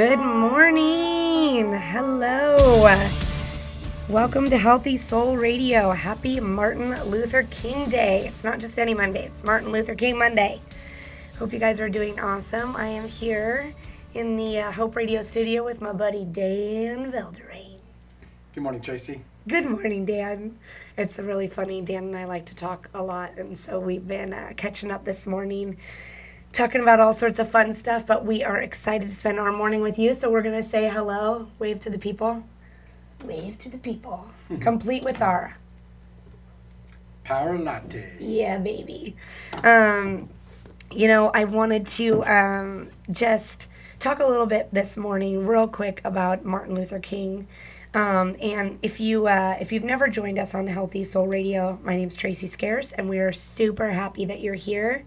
Good morning. Hello. Welcome to Healthy Soul Radio. Happy Martin Luther King Day. It's not just any Monday, it's Martin Luther King Monday. Hope you guys are doing awesome. I am here in the uh, Hope Radio studio with my buddy Dan Velderain. Good morning, Tracy. Good morning, Dan. It's really funny. Dan and I like to talk a lot, and so we've been uh, catching up this morning, talking about all sorts of fun stuff. But we are excited to spend our morning with you, so we're going to say hello, wave to the people. Wave to the people. Complete with our Power latte. yeah, baby. Um, you know, I wanted to um, just talk a little bit this morning, real quick, about Martin Luther King. Um, and if you uh, if you've never joined us on Healthy Soul Radio, my name's Tracy Scares, and we are super happy that you're here.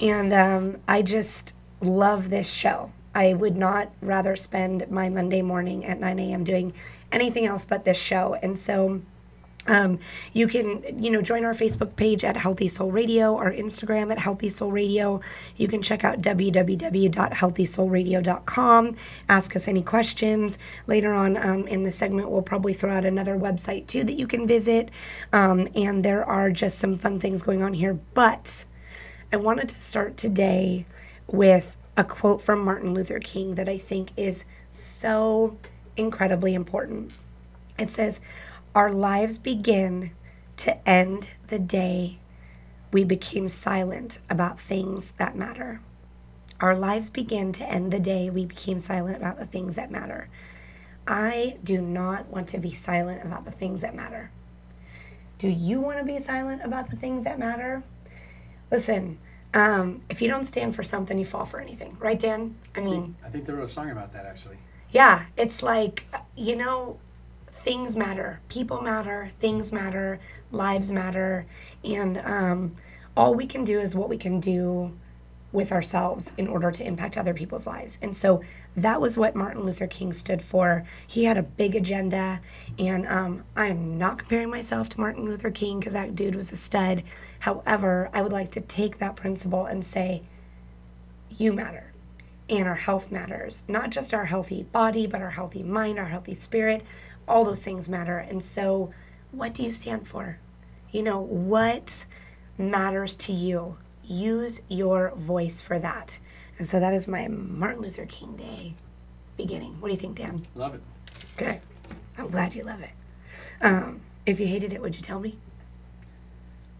And um, I just love this show. I would not rather spend my Monday morning at 9 a.m. doing anything else but this show. And so. Um, you can, you know, join our Facebook page at Healthy Soul Radio, our Instagram at Healthy Soul Radio. You can check out www.healthysoulradio.com. Ask us any questions. Later on um, in the segment, we'll probably throw out another website too that you can visit. Um, and there are just some fun things going on here. But I wanted to start today with a quote from Martin Luther King that I think is so incredibly important. It says, Our lives begin to end the day we became silent about things that matter. Our lives begin to end the day we became silent about the things that matter. I do not want to be silent about the things that matter. Do you want to be silent about the things that matter? Listen, um, if you don't stand for something, you fall for anything, right, Dan? I mean, I think they wrote a song about that actually. yeah, it's like, you know, things matter, people matter, things matter, lives matter, and um, all we can do is what we can do with ourselves in order to impact other people's lives. And so that was what Martin Luther King stood for. He had a big agenda, and um, I am not comparing myself to Martin Luther King because that dude was a stud. However, I would like to take that principle and say, you matter and our health matters. Not just our healthy body, but our healthy mind, our healthy spirit. All those things matter. And so, what do you stand for? You know, what matters to you? Use your voice for that. And so, that is my Martin Luther King Day beginning. What do you think, Dan? Love it. Good. I'm glad you love it. Um, if you hated it, would you tell me?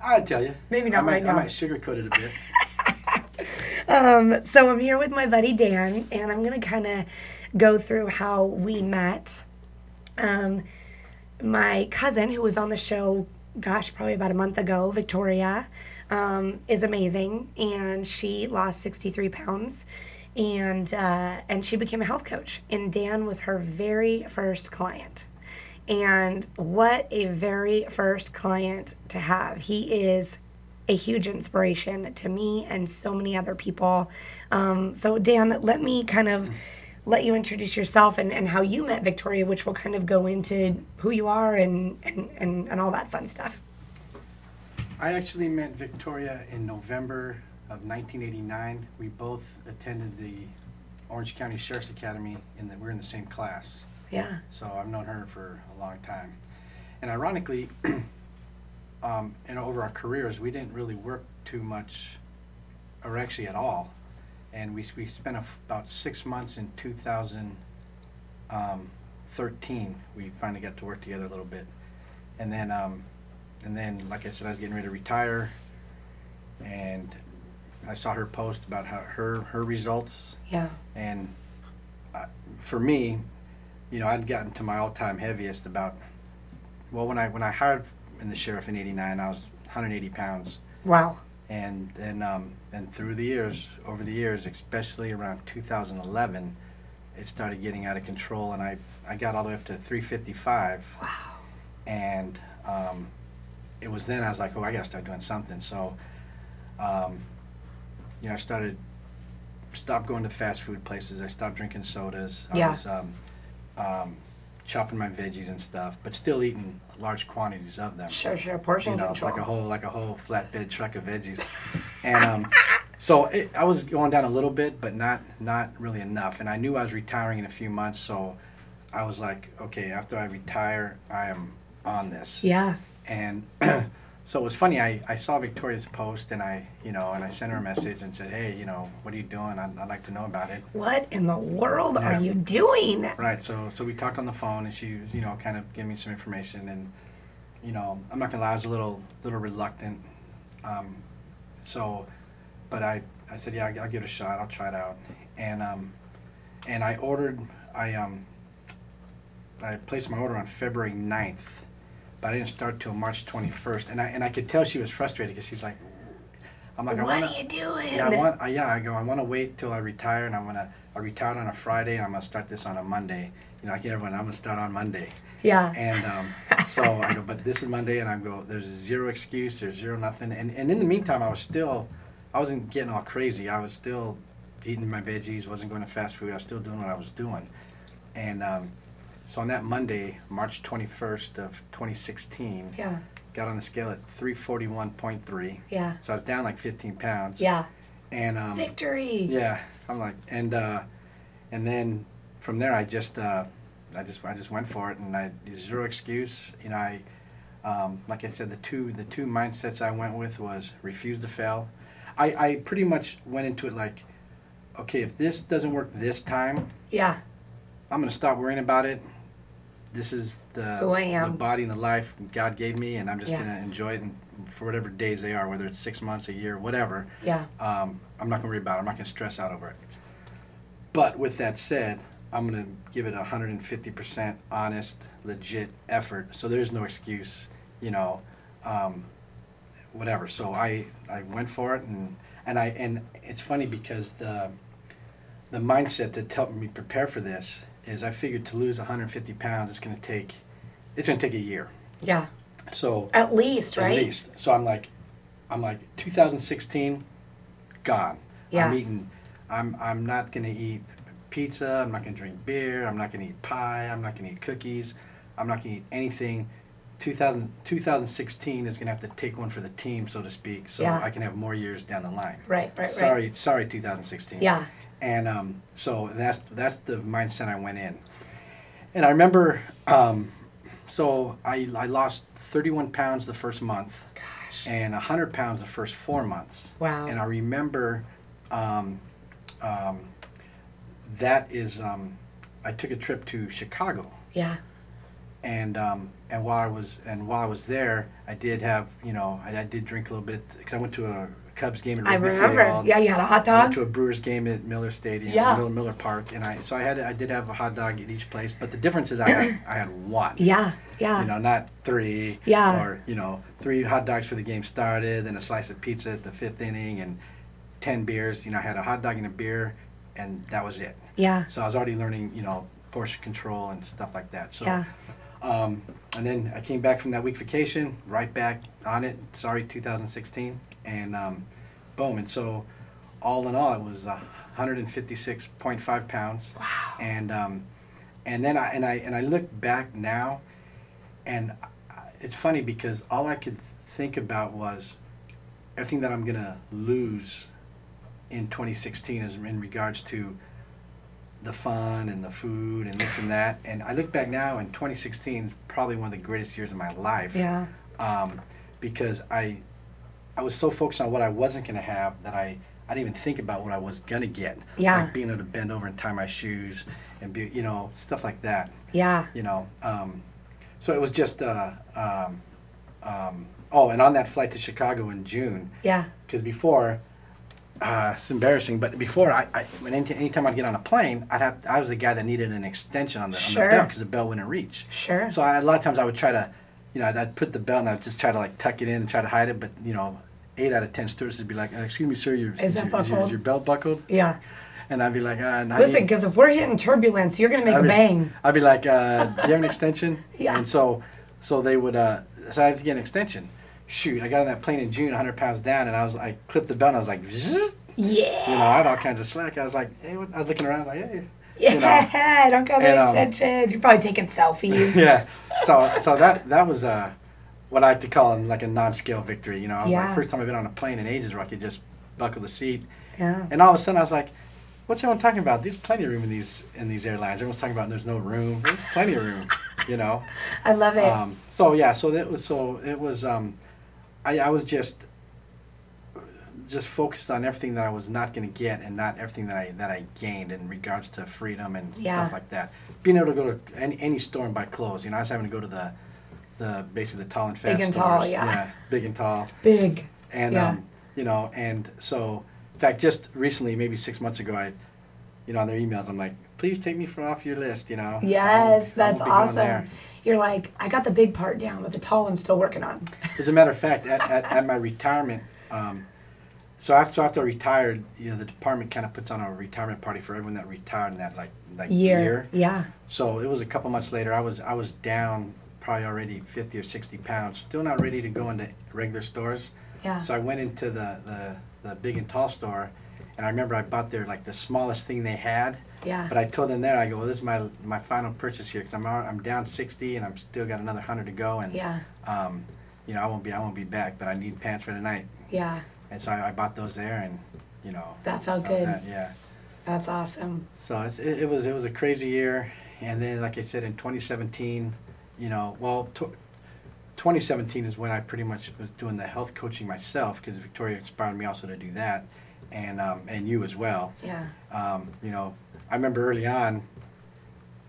I'd tell you. Maybe not I might, right now. I might sugarcoat it a bit. Um, so I'm here with my buddy Dan, and I'm gonna kind of go through how we met. Um, my cousin, who was on the show, gosh, probably about a month ago, Victoria, um, is amazing, and she lost 63 pounds, and uh, and she became a health coach. And Dan was her very first client. And what a very first client to have. He is a huge inspiration to me and so many other people. Um, so, Dan, let me kind of let you introduce yourself and, and how you met Victoria, which will kind of go into who you are and, and, and, and all that fun stuff. I actually met Victoria in November of 1989. We both attended the Orange County Sheriff's Academy, and we're in the same class. Yeah. So I've known her for a long time. And ironically, um, and over our careers, we didn't really work too much, or actually at all. And we, we spent a f about six months in 2013. We finally got to work together a little bit. And then, um, and then, like I said, I was getting ready to retire. And I saw her post about how her, her results Yeah. and uh, for me, you know, I'd gotten to my all-time heaviest about. Well, when I when I hired in the sheriff in '89, I was 180 pounds, Wow. and then um, and through the years, over the years, especially around 2011, it started getting out of control, and I I got all the way up to 355, Wow. and um, it was then I was like, oh, I gotta start doing something. So, um, you know, I started stopped going to fast food places. I stopped drinking sodas. I Yeah. was um, um, chopping my veggies and stuff, but still eating large quantities of them. Sure, sure. Portion You know, control. like a whole like a whole flatbed truck of veggies, and um, So it, I was going down a little bit, but not not really enough. And I knew I was retiring in a few months, so I was like, okay, after I retire, I am on this. Yeah. And so it was funny. I, I saw Victoria's post, and I you know, and I sent her a message and said, hey, you know, what are you doing? I'd, I'd like to know about it. What in the world Yeah. are you doing? Right. So so we talked on the phone, and she was you know kind of gave me some information, and you know I'm not gonna lie, I was a little little reluctant. Um, so, but I I said yeah, I'll, I'll give it a shot. I'll try it out, and um, and I ordered I um I placed my order on February 9th, but I didn't start till March 21st, and I and I could tell she was frustrated because she's like, I'm like I what wanna. are you doing? Yeah, I want. Uh, yeah, I go. I want to wait till I retire, and I'm gonna. I retired on a Friday, and I'm gonna start this on a Monday. You know, I get everyone. I'm gonna start on Monday, yeah. and um, so I go. But this is Monday, and I go. There's zero excuse. There's zero nothing. And and in the meantime, I was still. I wasn't getting all crazy. I was still eating my veggies. wasn't going to fast food. I was still doing what I was doing, and um, so on that Monday, March 21st of 2016, yeah. got on the scale at 341.3. Yeah. So I was down like 15 pounds. Yeah. And um, Victory. yeah, I'm like, and uh, and then from there, I just, uh, I just, I just went for it, and I zero excuse. You know, I, um, like I said, the two, the two mindsets I went with was refuse to fail. I, I pretty much went into it like, okay, if this doesn't work this time, Yeah. I'm gonna stop worrying about it. This is the Who I am. the body and the life God gave me, and I'm just Yeah. gonna enjoy it, and for whatever days they are, whether it's six months, a year, whatever Yeah. um, I'm not to worry about it. I'm not to stress out over it. But with that said, I'm to give it 150% honest, legit effort. So there's no excuse, you know, um, whatever. So I, I went for it, and and I and it's funny because the the mindset that helped me prepare for this is I figured to lose 150 pounds, it's going to take it's going to take a year. Yeah. So At least, right? at least. So I'm like, I'm like 2016, gone. Yeah. I'm eating. I'm I'm not gonna eat pizza. I'm not gonna drink beer. I'm not gonna eat pie. I'm not gonna eat cookies. I'm not gonna eat anything. 2000, 2016 is gonna have to take one for the team, so to speak, so Yeah. I can have more years down the line. Right, right, right. Sorry, sorry, 2016. Yeah. And um, so that's that's the mindset I went in. And I remember, um, so I I lost 31 pounds the first month, Gosh. and 100 pounds the first four months. Wow. And I remember, um, um, that is, um, I took a trip to Chicago Yeah. And um, and while I was and while I was there, I did have you know I, I did drink a little bit because I went to a Cubs game at I Wrigley remember. Field. Yeah, you had a hot dog. I went to a Brewers game at Miller Stadium, Yeah. Miller, Miller Park, and I so I had I did have a hot dog at each place, but the difference is I had I had one. Yeah. Yeah. You know, not three. Yeah. Or you know, three hot dogs for the game started, then a slice of pizza at the fifth inning, and ten beers. You know, I had a hot dog and a beer, and that was it. yeah. So I was already learning, you know, portion control and stuff like that. So, Yeah. Um, and then I came back from that week vacation, right back on it. Sorry, 2016, and um, boom. And so, all in all, it was uh, 156.5 pounds. Wow. And um, and then I and I and I look back now, and it's funny because all I could think about was everything that I'm gonna lose in 2016 is in regards to the fun and the food and this and that. And I look back now, and 2016 is probably one of the greatest years of my life. Yeah. Um, because I, I was so focused on what I wasn't going to have that I, I didn't even think about what I was going to get. Yeah. Like being able to bend over and tie my shoes and be, you know, stuff like that. Yeah. You know. Um, so it was just. Uh, um, um, oh, and on that flight to Chicago in June, Yeah. because before uh, it's embarrassing but before I, I when any, anytime I'd get on a plane I'd have I was the guy that needed an extension on the, on the belt because the belt wouldn't reach Sure. so I, a lot of times I would try to you know I'd, I'd put the belt and I'd just try to like tuck it in and try to hide it but you know eight out of ten stewardesses would be like excuse me sir your, Is that your, is, your, is your belt buckled yeah. and I'd be like uh, Listen, because if we're hitting turbulence, you're gonna make I'd a be, bang. I'd be like, uh, "Do you have an extension?" Yeah. And so, so they would. Uh, so I had to get an extension. Shoot, I got on that plane in June, 100 pounds down, and I was I clipped the belt. and I was like, Zzz. Yeah. you know, I had all kinds of slack. I was like, hey, what? I was looking around like, hey, Yeah. you know. I don't an And, um, extension. You're probably taking selfies. yeah. So, so that that was uh, what I like to call like a non-scale victory. You know, I was Yeah. like, first time I've been on a plane in ages where I could just buckle the seat. Yeah. And all of a sudden, I was like, "What's everyone talking about? There's plenty of room in these in these airlines. Everyone's talking about there's no room. There's plenty of room, you know." I love it. Um, so yeah, so that was so it was. Um, I I was just just focused on everything that I was not going to get, and not everything that I that I gained in regards to freedom and Yeah. stuff like that. Being able to go to any, any store and buy clothes. You know, I was having to go to the the basically the tall and fast Big and stores. tall, yeah. big and tall. Big. And Yeah. um, you know, and so in fact, just recently, maybe six months ago, I, you know, on their emails, I'm like, please take me from off your list. You know. Yes, I that's won't be there." awesome. You're like, I got the big part down, but the tall I'm still working on. As a matter of fact, at, at, at my retirement, um, so after, after I retired, you know, the department kind of puts on a retirement party for everyone that retired in that like like Year. year. Yeah. So it was a couple months later. I was I was down probably already fifty or sixty pounds, still not ready to go into regular stores. Yeah. So I went into the, the, the big and tall store, and I remember I bought their like the smallest thing they had. Yeah. But I told them there, I go, well, this is my my final purchase here because I'm al- I'm down sixty and I'm still got another hundred to go, and Yeah. um, you know, I won't be I won't be back, but I need pants for tonight. Yeah. And so I, I bought those there, and you know, That felt good. that, yeah. That's awesome. So it's, it, it was it was a crazy year, and then like I said in 2017, you know, well, tw 2017 is when I pretty much was doing the health coaching myself because Victoria inspired me also to do that, and um, and you as well. Yeah. Um, you know, I remember early on.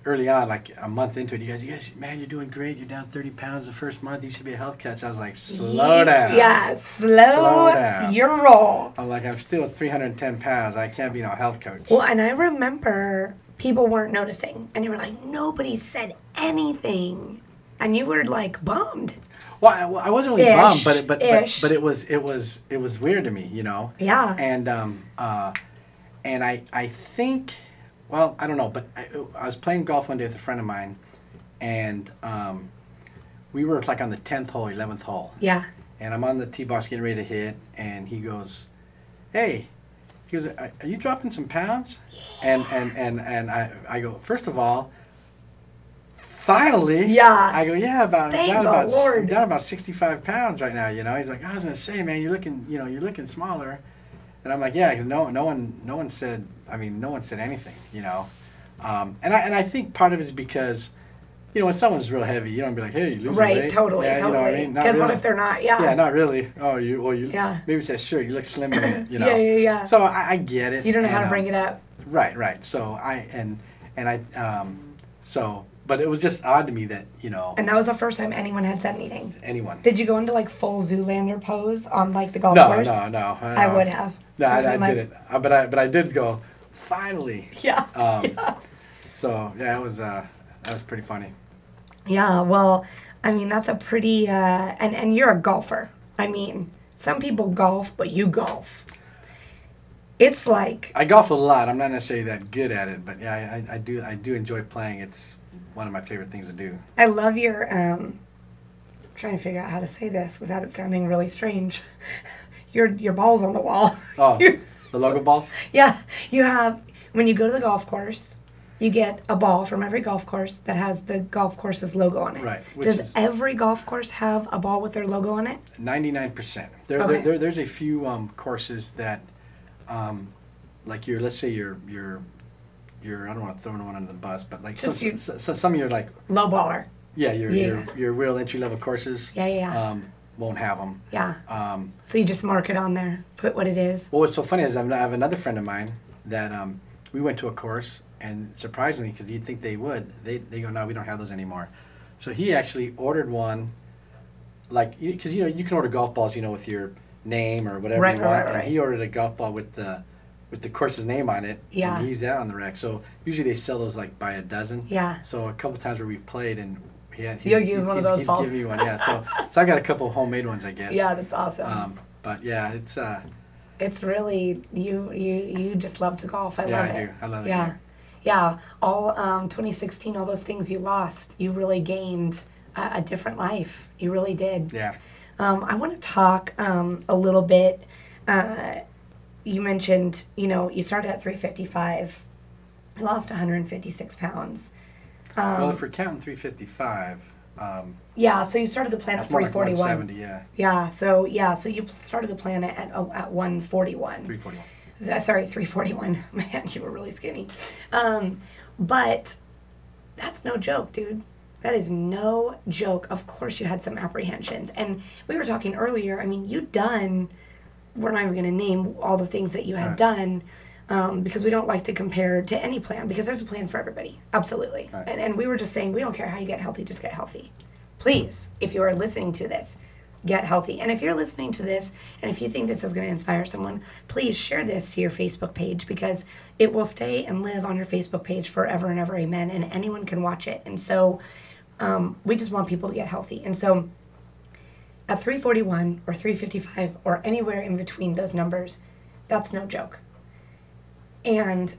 Early on, like a month into it, you guys, you guys, man, you're doing great. You're down 30 pounds the first month. You should be a health coach. I was like, slow down. Yeah. Slow, Slow down. your roll. I'm like, I'm still at 310 pounds. I can't be no health coach. Well, and I remember people weren't noticing, and you were like, nobody said anything, and you were like bummed. Well, I, well, I wasn't really Ish, bummed, but it, but, but but it was it was it was weird to me, you know. Yeah. And um uh, and I I think, well, I don't know, but I, I was playing golf one day with a friend of mine, and um, we were like on the tenth hole, eleventh hole, Yeah. and I'm on the tee box getting ready to hit, and he goes, "Hey." He goes, "Are you dropping some pounds?" Yeah. And and and and I I go, first of all, finally. Yeah. I go, yeah, about Thank down about Lord. Down about sixty five pounds right now. You know, he's like, I was gonna say, man, you're looking, you know, you're looking smaller, and I'm like, yeah, no, no one, no one said, I mean, no one said anything, you know, um, and I and I think part of it is because, you know, when someone's real heavy, you don't be like, hey, you losing Right. weight? Totally. yeah, totally. You know what I mean? Because what if they're not? Yeah. Yeah, not really. Oh, you, well, you, Yeah. maybe that shirt. You look slim in it, you know. Yeah, yeah, yeah. So I, I get it. you don't know how to bring um, it up. Right, right. So I and and I um so but it was just odd to me that you know And that was the first time anyone had said anything. anyone. Did you go into like full Zoolander pose on like the golf No, course? no, no. I would have. No, I, I didn't. Uh, but I but I did go. Finally. Yeah. Um, yeah. So yeah, it was uh that was pretty funny. Yeah, well, I mean that's a pretty uh and and you're a golfer. I mean, some people golf, but you golf. It's like I golf a lot. I'm not necessarily that good at it, but yeah, I, I do I do enjoy playing. It's one of my favorite things to do. I love your um I'm trying to figure out how to say this without it sounding really strange. your your balls on the wall. Oh, the logo balls. yeah, you have when you go to the golf course, you get a ball from every golf course that has the golf course's logo on it. Right, Does every golf course have a ball with their logo on it? Ninety-nine percent. There, there, there, there's a few um, courses that, um, like your, let's say your, your, your. I don't want to throw anyone under the bus, but like some, you- so, so some of your like, Low baller. yeah, your, Yeah. your, your real entry level courses. Yeah, yeah, yeah. Um, won't have them. Yeah. Um, So you just mark it on there, put what it is. well, what's so funny is I have, another friend of mine that um, we went to a course, and surprisingly, because you'd think they would, they they go, no, we don't have those anymore. So he actually ordered one, like because you know you can order golf balls, you know, with your name or whatever Right, you want, right, right. and he ordered a golf ball with the with the course's name on it. Yeah. And he used that on the rack. So usually they sell those like by a dozen. Yeah. So a couple times where we've played and. He had, You'll use one of those he's balls. giving me one, yeah. So, so I got a couple homemade ones, I guess. Yeah, that's awesome. Um, but yeah, it's uh, it's really you you you just love to golf. I Yeah, love I it. do. I love it, Yeah. yeah. Yeah. All um 2016 all those things you lost, you really gained a, a different life. You really did. yeah. Um, I want to talk um, a little bit. Uh, you mentioned, you know, you started at 355, you lost 156 pounds. Um, well, if we're counting 355, Um, Yeah, so you started the plan at it's more like 341. 170, yeah, yeah, so yeah, so you started the plan at oh, at 141. 341. Uh, sorry, 341. Man, you were really skinny. Um, but that's no joke, dude. That is no joke. Of course, you had some apprehensions. And we were talking earlier, I mean, you done, we're not even going to name all the things that you had Right. done um, because we don't like to compare to any plan because there's a plan for everybody. Absolutely. Right. And, and we were just saying, we don't care how you get healthy, just get healthy. Please, if you are listening to this, get healthy. And if you're listening to this and if you think this is going to inspire someone, please share this to your Facebook page because it will stay and live on your Facebook page forever and ever. Amen. And anyone can watch it. And so um, we just want people to get healthy. And so at 341 or 355 or anywhere in between those numbers, that's no joke. And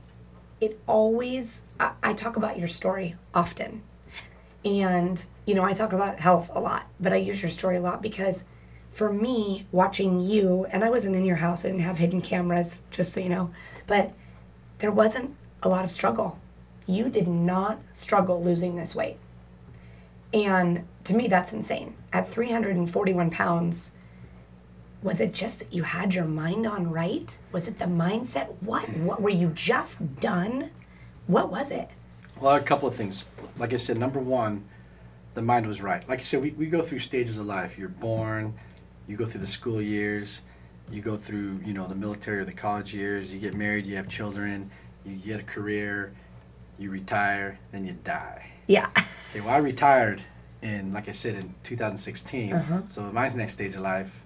it always, I, I talk about your story often. And, you know, I talk about health a lot, but I use your story a lot because for me, watching you, and I wasn't in your house, I didn't have hidden cameras, just so you know, but there wasn't a lot of struggle. You did not struggle losing this weight. And to me, that's insane. At 341 pounds, was it just that you had your mind on right? Was it the mindset? What? What were you just done? What was it? Well, a couple of things. Like I said, number one, the mind was right. Like I said, we, we go through stages of life. You're born, you go through the school years, you go through, you know, the military or the college years, you get married, you have children, you get a career, you retire, then you die. Yeah. Okay, well, I retired in, like I said, in 2016. Uh-huh. So my next stage of life,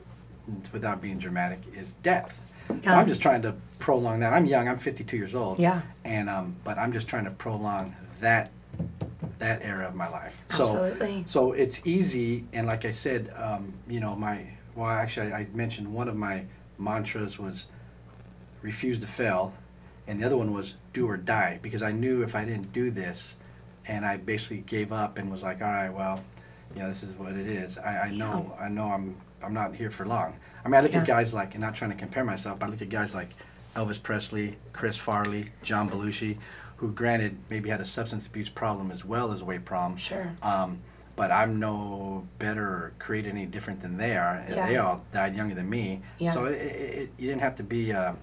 without being dramatic, is death. So Yeah. I'm just trying to prolong that. I'm young. I'm 52 years old. Yeah. And um, but I'm just trying to prolong that that era of my life. Absolutely. So so it's easy, and like I said, um, you know, my well, actually, I mentioned one of my mantras was refuse to fail, and the other one was do or die because I knew if I didn't do this, and I basically gave up and was like, all right, well, you know, this is what it is. I, I know, I know, I'm I'm not here for long. I mean, I look Yeah. at guys like, and not trying to compare myself, but I look at guys like Elvis Presley, Chris Farley, John Belushi, who granted maybe had a substance abuse problem as well as a weight problem. Sure. Um, but I'm no better or created any different than they are. Yeah. They all died younger than me. Yeah. So it, it, you didn't have to be uh,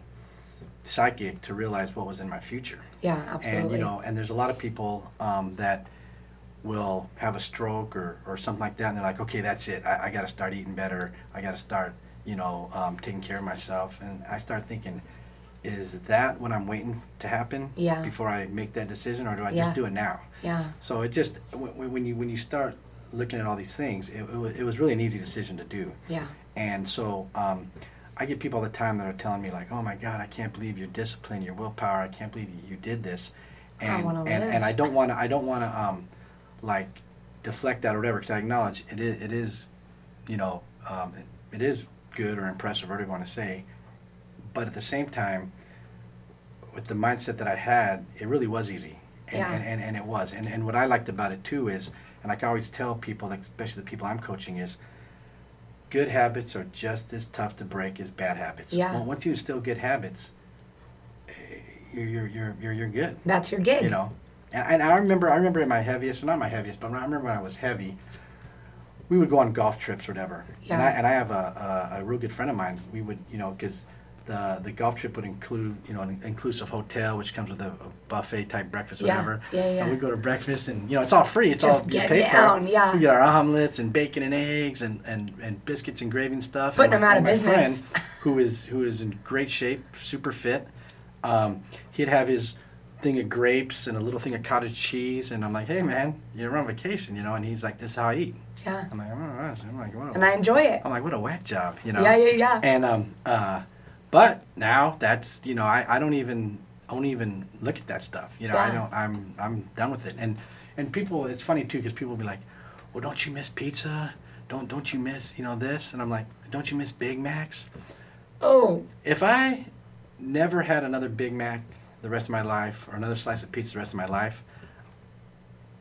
psychic to realize what was in my future. Yeah, absolutely. And you know, and there's a lot of people um, that will have a stroke or, or something like that, and they're like, okay, that's it. I, I got to start eating better. I got to start, you know, um, taking care of myself. And I start thinking, is that what I'm waiting to happen Yeah. before I make that decision, or do I Yeah. just do it now? yeah. So it just when, when you when you start looking at all these things, it, it, was, it was really an easy decision to do. Yeah. And so um, I get people all the time that are telling me like, "Oh my God, I can't believe your discipline, your willpower. I can't believe you, you did this." I And wanna and, and I don't want to I don't want to um, like deflect that or whatever because I acknowledge it is it is you know um, it, it is good or impressive whatever you want to say, but at the same time, with the mindset that I had, it really was easy. And, Yeah. and, and, and it was. And, and what I liked about it too is, and like I always tell people, like especially the people I'm coaching, is good habits are just as tough to break as bad habits. Yeah. Well, once you instill good habits, eh, you're, you're, you're, you're, you're good, That's your gig. you know? And, and I remember, I remember at my heaviest, well, not my heaviest, but I remember when I was heavy, we would go on golf trips or whatever. And Yeah. I, and I have a, a, a real good friend of mine. We would, you know, because the, the golf trip would include, you know, an inclusive hotel, which comes with a, a buffet type breakfast, Yeah. whatever. Yeah, yeah. And we go to breakfast and, you know, it's all free. It's Just all, you get pay down, for it. yeah. We get our omelets and bacon and eggs and, and, and biscuits and gravy and stuff. Putting and them out and of my business. friend, who is, who is in great shape, super fit, um, he'd have his thing of grapes and a little thing of cottage cheese. And I'm like, hey, man, you're on vacation, you know? And he's like, this is how I eat. Yeah. I'm like, right. I'm like, what And I enjoy it. I'm like, what a whack job, you know? Yeah, yeah, yeah. And um, uh, but now that's you know, I, I don't even I don't even look at that stuff. You know, I don't. I'm I'm done with it. And and people, it's funny too because people will be like, well, don't you miss pizza? Don't don't you miss you know this? And I'm like, don't you miss Big Macs? Oh, If I never had another Big Mac the rest of my life or another slice of pizza the rest of my life,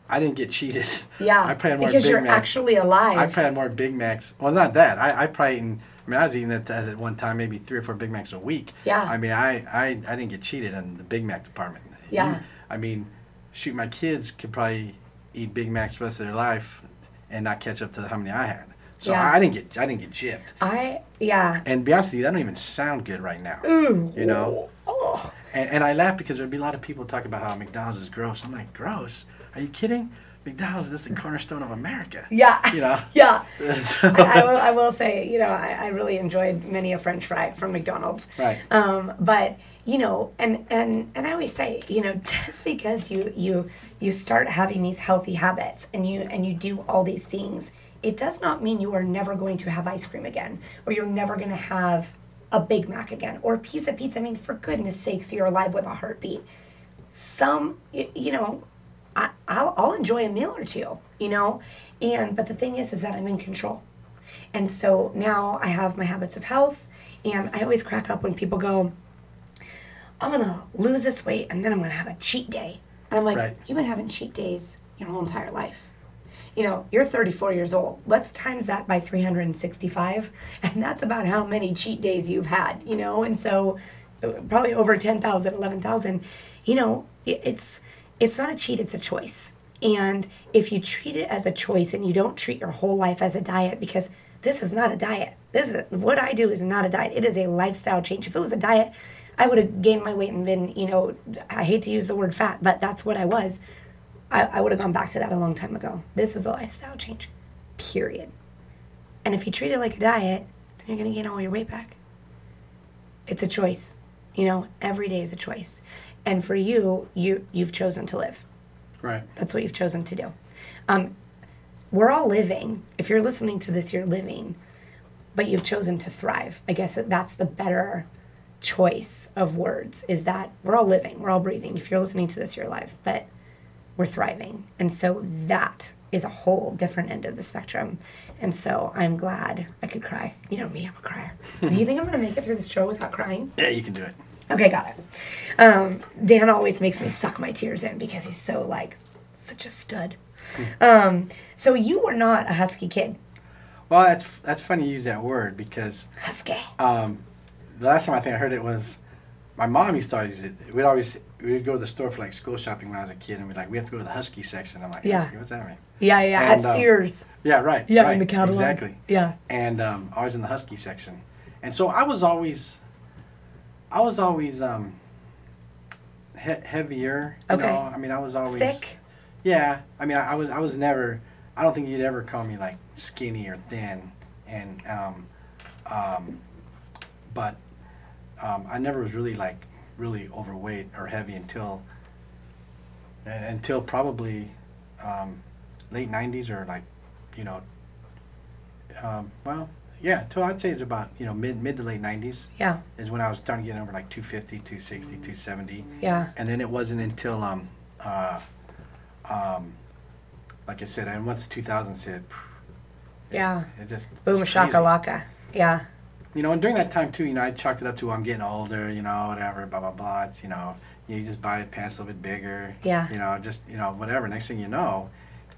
I didn't get cheated. yeah. I probably had more because Big you're Macs. actually alive. I probably had more Big Macs. Well, not that. I, I probably eaten. I mean, I was eating at, at one time maybe three or four Big Macs a week. Yeah. I mean, I, I, I didn't get cheated in the Big Mac department. Yeah. You- I mean, shoot, my kids could probably eat Big Macs for the rest of their life, and not catch up to how many I had. So Yeah. I, I didn't get I didn't get gypped. I yeah. And to be honest with you, that don't even sound good right now. Ooh. You know? Oh. And, and I laugh because there'd be a lot of people talk about how McDonald's is gross. I'm like, gross? Are you kidding? McDonald's is the cornerstone of America. Yeah. You know? Yeah. So- I, I, will, I will say, you know, I, I really enjoyed many a French fry from McDonald's. Right. Um, but you know, and and and I always say, you know, just because you you you start having these healthy habits and you and you do all these things, it does not mean you are never going to have ice cream again, or you're never going to have a Big Mac again, or a piece of pizza. I mean, for goodness sakes, you're alive with a heartbeat. Some, you know, I, I'll, I'll enjoy a meal or two, you know, and but the thing is, is that I'm in control. And so now I have my habits of health, and I always crack up when people go, I'm gonna lose this weight and then I'm gonna have a cheat day. And I'm like, Right. you've been having cheat days your whole entire life. You know, you're 34 years old. Let's times that by 365, and that's about how many cheat days you've had, you know? And so uh, probably over 10,000, 11,000. You know, it's it's not a cheat, it's a choice. And if you treat it as a choice and you don't treat your whole life as a diet because this is not a diet. This is what I do is not a diet. It is a lifestyle change. If it was a diet, I would have gained my weight and been, you know, I hate to use the word fat, but that's what I was. I, I would have gone back to that a long time ago. This is a lifestyle change, period. And if you treat it like a diet, then you're going to gain all your weight back. It's a choice. You know, every day is a choice. And for you, you you've chosen to live. right. That's what you've chosen to do. Um, we're all living. If you're listening to this, you're living, but you've chosen to thrive. I guess that that's the better choice of words is that we're all living, we're all breathing. If you're listening to this, you're alive, but we're thriving. And so that is a whole different end of the spectrum. And so I'm glad I could cry. You know me, I'm a crier. do you think I'm going to make it through this show without crying? Yeah, you can do it. Okay, got it. Um, Dan always makes me suck my tears in because he's so like such a stud. Um, so you were not a husky kid. Well, that's that's funny you use that word because Husky. um, the last time I think I heard it was my mom used to always use it. We'd always we'd go to the store for like school shopping when I was a kid, and we'd like we have to go to the husky section. I'm like, Yeah. husky, what's that mean? Yeah, yeah. And, at um, Sears. Yeah, right. Yeah, right, in the catalog. Exactly. Yeah. And um, I was in the husky section, and so I was always, I was always um, he- heavier. You Okay. know? I mean, I was always Thick. Yeah, I mean, I, I was I was never. I don't think you'd ever call me like skinny or thin, and um, um, but um, I never was really like really overweight or heavy until until probably um, late '90s or like you know, um, well, yeah, till I'd say it's about you know mid mid to late '90s Yeah. is when I was starting to get over like 250, 260, 270 Yeah. and then it wasn't until um uh um like I said, and once 2000 hit, it, Yeah. it just Boom shakalaka. Yeah. You know, and during that time too, you know, I chalked it up to I'm getting older, you know, whatever, blah blah blah. It's you know, you just buy pants a little bit bigger. Yeah. You know, just you know, whatever. Next thing you know,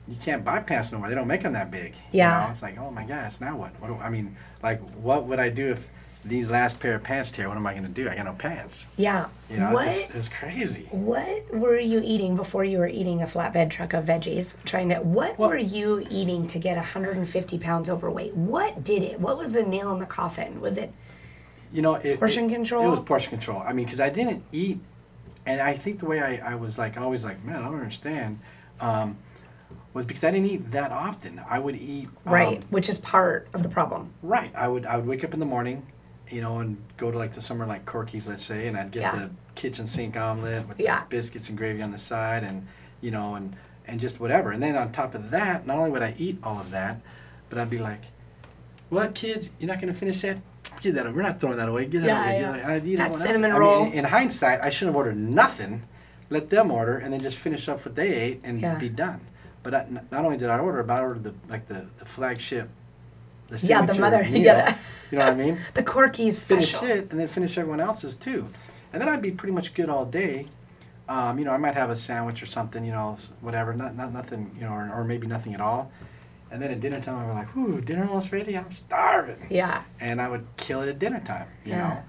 you can't buy pants no more. They don't make them that big. Yeah. You know? It's like, oh my gosh, now what? What do I mean? Like, what would I do if these last pair of pants tear? What am I going to do? I got no pants. Yeah. You know, what It's, it's crazy. what were you eating before you were eating a flatbed truck of veggies? Trying to what Well- were you eating to get 150 pounds overweight? What did it? What was the nail in the coffin? Was it you know, it, Portion it- control? It was portion control. I mean, because I didn't eat, and I think the way I, I was like always like, man, I don't understand, um, was because I didn't eat that often. I would eat um, right? Which is part of the problem. right. I would I would wake up in the morning, you know, and go to like to somewhere like Corky's, let's say, and I'd get Yeah. the kitchen sink omelet with Yeah. the biscuits and gravy on the side, and you know, and and just whatever. And then on top of that, not only would I eat all of that, but I'd be like, "What, kids? You're not gonna finish that? Get that. We're not throwing that away. Get that Yeah, away. yeah. Get that. I'd eat That everyone else's." cinnamon I mean, in, in hindsight, I shouldn't have ordered nothing. Let them order, and then just finish up what they ate and be done. But I, not only did I order, but I ordered the like the, the flagship, the Yeah, the mother- meal. yeah. You know what I mean? The Corky's finish special. it and then finish everyone else's too. And then I'd be pretty much good all day. Um, you know, I might have a sandwich or something, you know, whatever, not, not nothing, you know, or, or maybe nothing at all. And then at dinner time, I'd be like, whew, dinner almost ready? I'm starving. Yeah. And I would kill it at dinner time, you Yeah. know?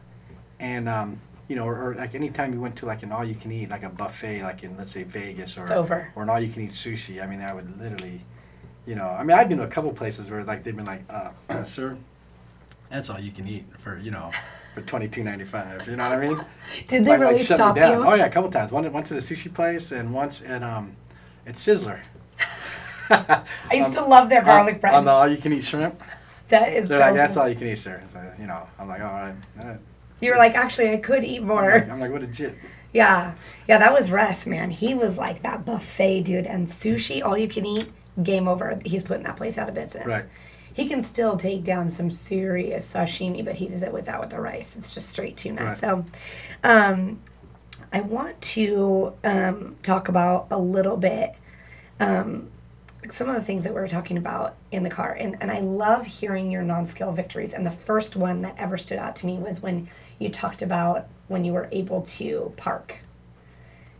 And, um, you know, or, or like anytime you went to like an all you can eat, like a buffet, like in, let's say, Vegas or, It's over. or an all you can eat sushi, I mean, I would literally You know, I mean, I've been to a couple places where like they've been like, uh, "Sir, that's all you can eat for you know, for twenty two ninety five. You know what I mean? Did they like, really like shut stop me down. you? Oh yeah, a couple times. One once at a sushi place and once at um, at Sizzler. I used to love their garlic on, bread. on the all you can eat shrimp. that is They're so like, that's cool. all you can eat, sir. So, you know, I'm like, all right. all right. You were like, actually, I could eat I'm more. like, I'm like, what a jit. Yeah. Yeah, that was Russ, man. He was like that buffet dude. And sushi, all you can eat, game over. He's putting that place out of business. Right. He can still take down some serious sashimi, but he does it without with the rice. It's just straight tuna. Right. So, um, I want to um, talk about a little bit um, some of the things that we were talking about in the car. And, and I love hearing your non scale victories. And the first one that ever stood out to me was when you talked about when you were able to park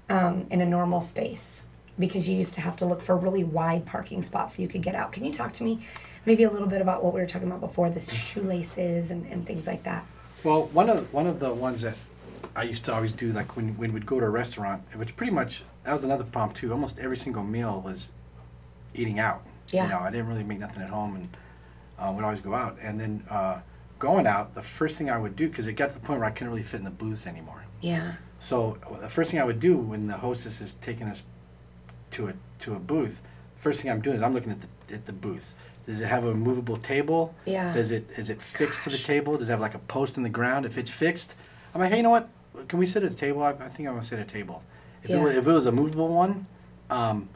um, in a normal space because you used to have to look for really wide parking spots so you could get out. Can you talk to me maybe a little bit about what we were talking about before, the shoelaces and, and things like that? Well, one of one of the ones that I used to always do, like when when we'd go to a restaurant, which pretty much that was another prompt too. Almost every single meal was eating out. Yeah. You know, I didn't really make nothing at home, and uh, would always go out. And then uh, going out, the first thing I would do because it got to the point where I couldn't really fit in the booths anymore. Yeah. So the first thing I would do when the hostess is taking us to a to a booth, first thing I'm doing is I'm looking at the at the booth. Does it have a movable table? Yeah. Does it is it fixed to the table? Does it have like a post in the ground? If it's fixed, I'm like, hey, you know what? Can we sit at a table? I, I think I'm gonna sit at a table. If it Yeah. was, if it was a movable one, um,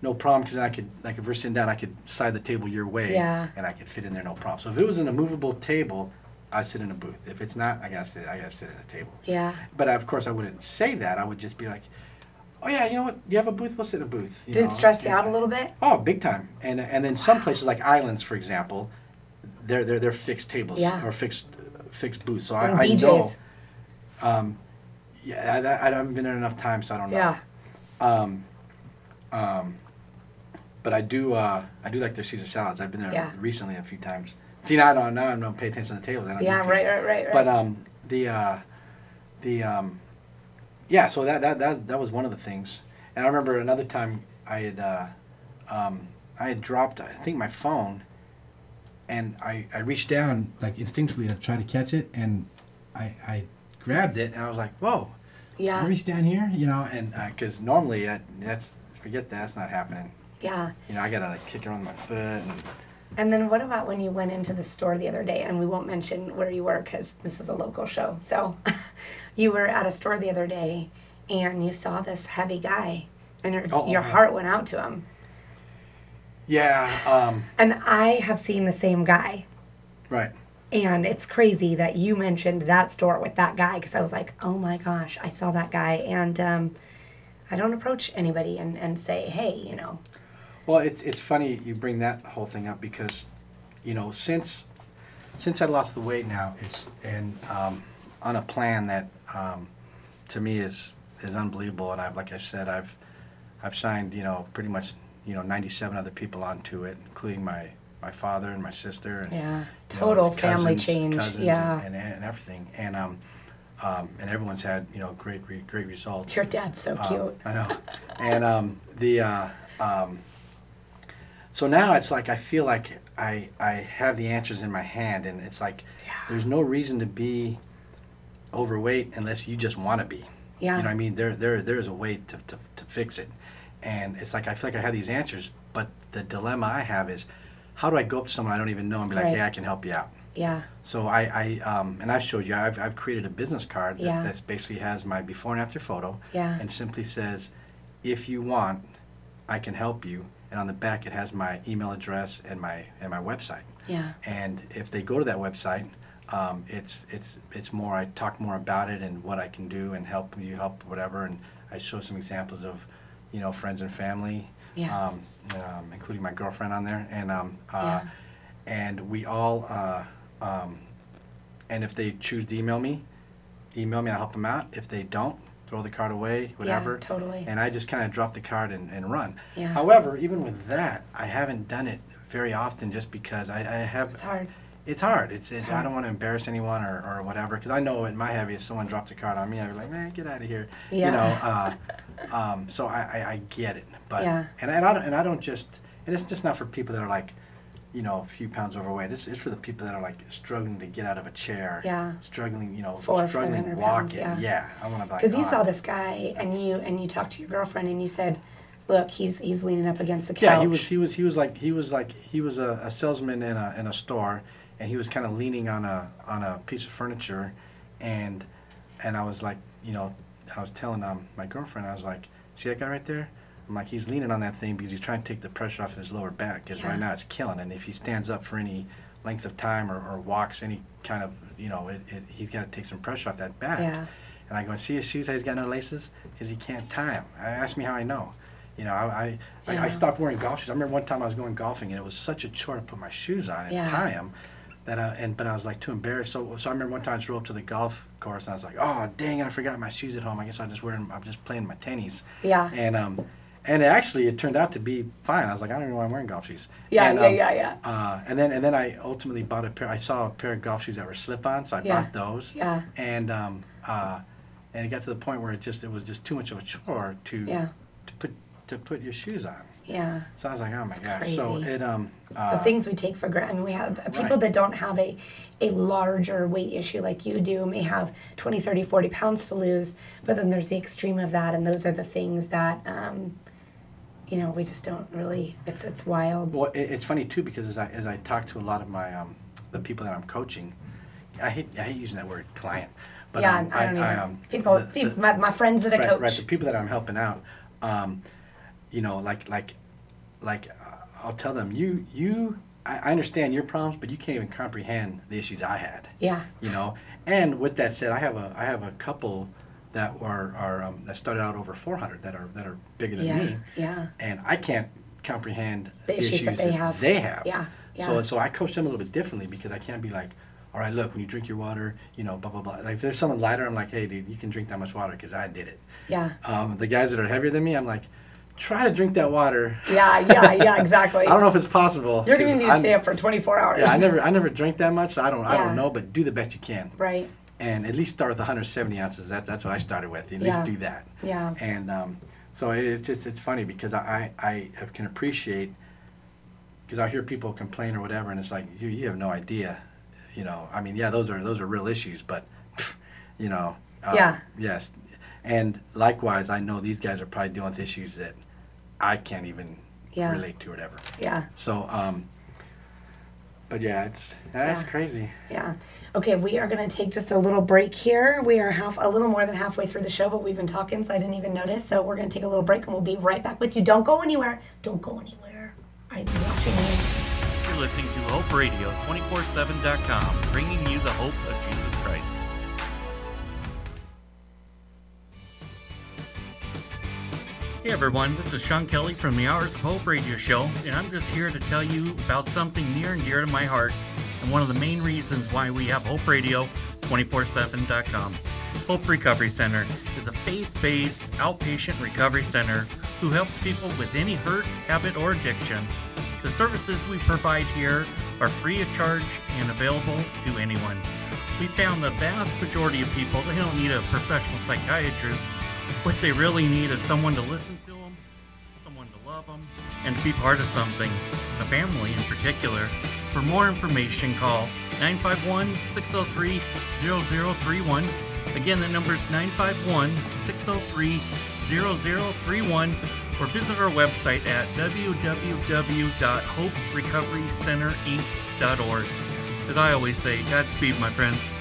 no problem because I could like if we're sitting down, I could slide the table your way, Yeah. and I could fit in there no problem. So if it was an movable table, I sit in a booth. If it's not, I gotta sit. I gotta sit at a table. Yeah. But of course, I wouldn't say that. I would just be like, "Oh yeah, you know what? You have a booth. We'll sit in a booth." You Did know? it stress you out a little bit? Oh, big time. And and then some places like islands, for example, they're they're, they're fixed tables Yeah. or fixed fixed booths. So And I, I know. Um, yeah, I, I haven't been there enough time, so I don't know. Yeah. Um, um, but I do uh, I do like their Caesar salads. I've been there Yeah. recently a few times. See now I don't now I don't pay attention to the tables. I don't Yeah, right, right, right, right. but um, the uh, the um, yeah, so that, that that that was one of the things. And I remember another time I had uh, um, I had dropped I think my phone, and I, I reached down like instinctively to try to catch it, and I I grabbed it and I was like, whoa! yeah, I reached down here, you know, and because normally I, that's forget that, that's not happening. Yeah. You know, I gotta like kick around my foot and And then what about when you went into the store the other day? And we won't mention where you were because this is a local show. So you were at a store the other day and you saw this heavy guy and your, Oh, your oh, heart went out to him. yeah, um, And I have seen the same guy. right. And it's crazy that you mentioned that store with that guy because I was like, oh my gosh, I saw that guy. And um, I don't approach anybody and, and say, hey, you know, Well, it's it's funny you bring that whole thing up because, you know, since since I lost the weight now, it's and um, on a plan that um, to me is is unbelievable. And I've like I said, I've I've signed you know pretty much you know 97 other people onto it, including my my father and my sister. And, yeah, you know, total family cousins- change. cousins yeah. and, and, and everything. And um, um, and everyone's had you know great re- great results. Your dad's so Um, cute. I know. And um, the uh, um, so now it's like I feel like I I have the answers in my hand, and it's like Yeah. there's no reason to be overweight unless you just want to be. Yeah. You know, what I mean, there there there's a way to, to to fix it, and it's like I feel like I have these answers, but the dilemma I have is, how do I go up to someone I don't even know and be like, Right. hey, I can help you out. yeah. So I, I um, and I've showed you, I've, I've created a business card that Yeah. that's basically has my before and after photo Yeah. and simply says, if you want, I can help you. And on the back, it has my email address and my and my website. Yeah. And if they go to that website, um, it's it's it's more. I talk more about it and what I can do and help you help whatever. And I show some examples of, you know, friends and family, Yeah. um, um, including my girlfriend on there. And um, uh, Yeah. and we all. Uh, um, and if they choose to email me, email me. I'll help them out. If they don't, throw the card away, whatever. Yeah, totally. And I just kind of drop the card and, and run. Yeah. However, even with that, I haven't done it very often just because I, I have. It's hard. It's hard. It's, it, I don't want to embarrass anyone or, or whatever because I know in my heavy, if someone dropped a card on me, I'd be like, man, get out of here. Yeah. You know. Uh, um, so I, I, I get it, but Yeah. and, and I don't and I don't just and it's just not for people that are like, you know, a few pounds overweight. It's, it's for the people that are like struggling to get out of a chair. Yeah. Struggling, you know, Four struggling walking. pounds, yeah. I want to buy. Because you saw this guy and you and you talked to your girlfriend and you said, "Look, he's he's leaning up against the couch." Yeah, he was. He was. He was like. He was like. He was a, a salesman in a in a store, and he was kind of leaning on a on a piece of furniture, and and I was like, you know, I was telling um my girlfriend, I was like, see that guy right there? I'm like, he's leaning on that thing because he's trying to take the pressure off his lower back. Because Yeah. right now it's killing, and if he stands up for any length of time or, or walks any kind of, you know, it, it he's got to take some pressure off that back. Yeah. And I go, see his shoes he's got no laces? Because he can't tie them. I asked me how I know. You know, I, I, I, Yeah. I stopped wearing golf shoes. I remember one time I was going golfing and it was such a chore to put my shoes on and Yeah. tie them. That I, and but I was like too embarrassed. So so I remember one time I just drove up to the golf course and I was like, oh dang it, I forgot my shoes at home. I guess I just wear 'em- I'm just playing my tennies. Yeah. And um, and actually it turned out to be fine. I was like, I don't even know why I'm wearing golf shoes. Yeah, And, yeah, um, yeah, yeah. uh, and then and then I ultimately bought a pair. I saw a pair of golf shoes that were slip-on, so I Yeah. bought those. Yeah. And um, uh, and it got to the point where it just it was just too much of a chore to Yeah. to put to put your shoes on. Yeah. So I was like, oh my It's gosh. So it um the uh, things we take for granted. I mean, we have people Right. that don't have a, a larger weight issue like you do may have 20, 30, 40 pounds to lose, but then there's the extreme of that, and those are the things that, um, you know, we just don't really, it's, it's wild. well, it, it's funny too because as I as I talk to a lot of my um the people that I'm coaching, I hate I hate using that word client, but yeah, um, I don't even, um, people, the- the- my, my friends that I right, coach. right. The people that I'm helping out, um, you know, like like like uh, I'll tell them you you I, I understand your problems, but you can't even comprehend the issues I had. yeah, You know, and with that said, I have a I have a couple that are are um, that started out over 400 that are that are bigger than yeah, me, yeah, and I can't comprehend The issues that they have. they have. Yeah, So yeah. so I coach them a little bit differently because I can't be like. All right, look. When you drink your water, you know, blah blah blah. Like if there's someone lighter, I'm like, hey, dude, you can drink that much water because I did it. yeah, Um, the guys that are heavier than me, I'm like, try to drink that water. yeah, yeah, yeah, exactly. I don't know if it's possible. You're going to need to stay up for 24 hours. Yeah, I never, I never drank that much. So I don't, I don't know, but do the best you can, Right. And at least start with 170 ounces. That, that's what I started with. At Yeah. least do that. Yeah. And um, so it's just, it's funny because I, I, I can appreciate because I hear people complain or whatever, and it's like you, you have no idea. You know, I mean, yeah, those are those are real issues, but you know, um, Yeah. yes, and likewise, I know these guys are probably dealing with issues that I can't even Yeah. relate to or whatever. Yeah. So, um, but yeah, it's that's Yeah. crazy. Yeah. Okay, we are going to take just a little break here. We are half a little more than halfway through the show, but we've been talking, so I didn't even notice. So we're going to take a little break, and we'll be right back with you. Don't go anywhere. Don't go anywhere. I'm watching you. You're listening to Hope Radio 247.com, bringing you the hope of Jesus Hey everyone, this is Sean Kelly from the Hours of Hope radio show, and I'm just here to tell you about something near and dear to my heart, and one of the main reasons why we have Hope Radio 247.com. Hope Recovery Center is a faith based outpatient recovery center who helps people with any hurt, habit, or addiction. The services we provide here are free of charge and available to anyone. We found the vast majority of people they don't need a professional psychiatrist. What they really need is someone to listen to them, someone to love them, and to be part of something, a family in particular. For more information, call 951 603 0031. Again, the number is 951 603 0031 or visit our website at www.hoperecoverycenterinc.org. As I always say, Godspeed, my friends.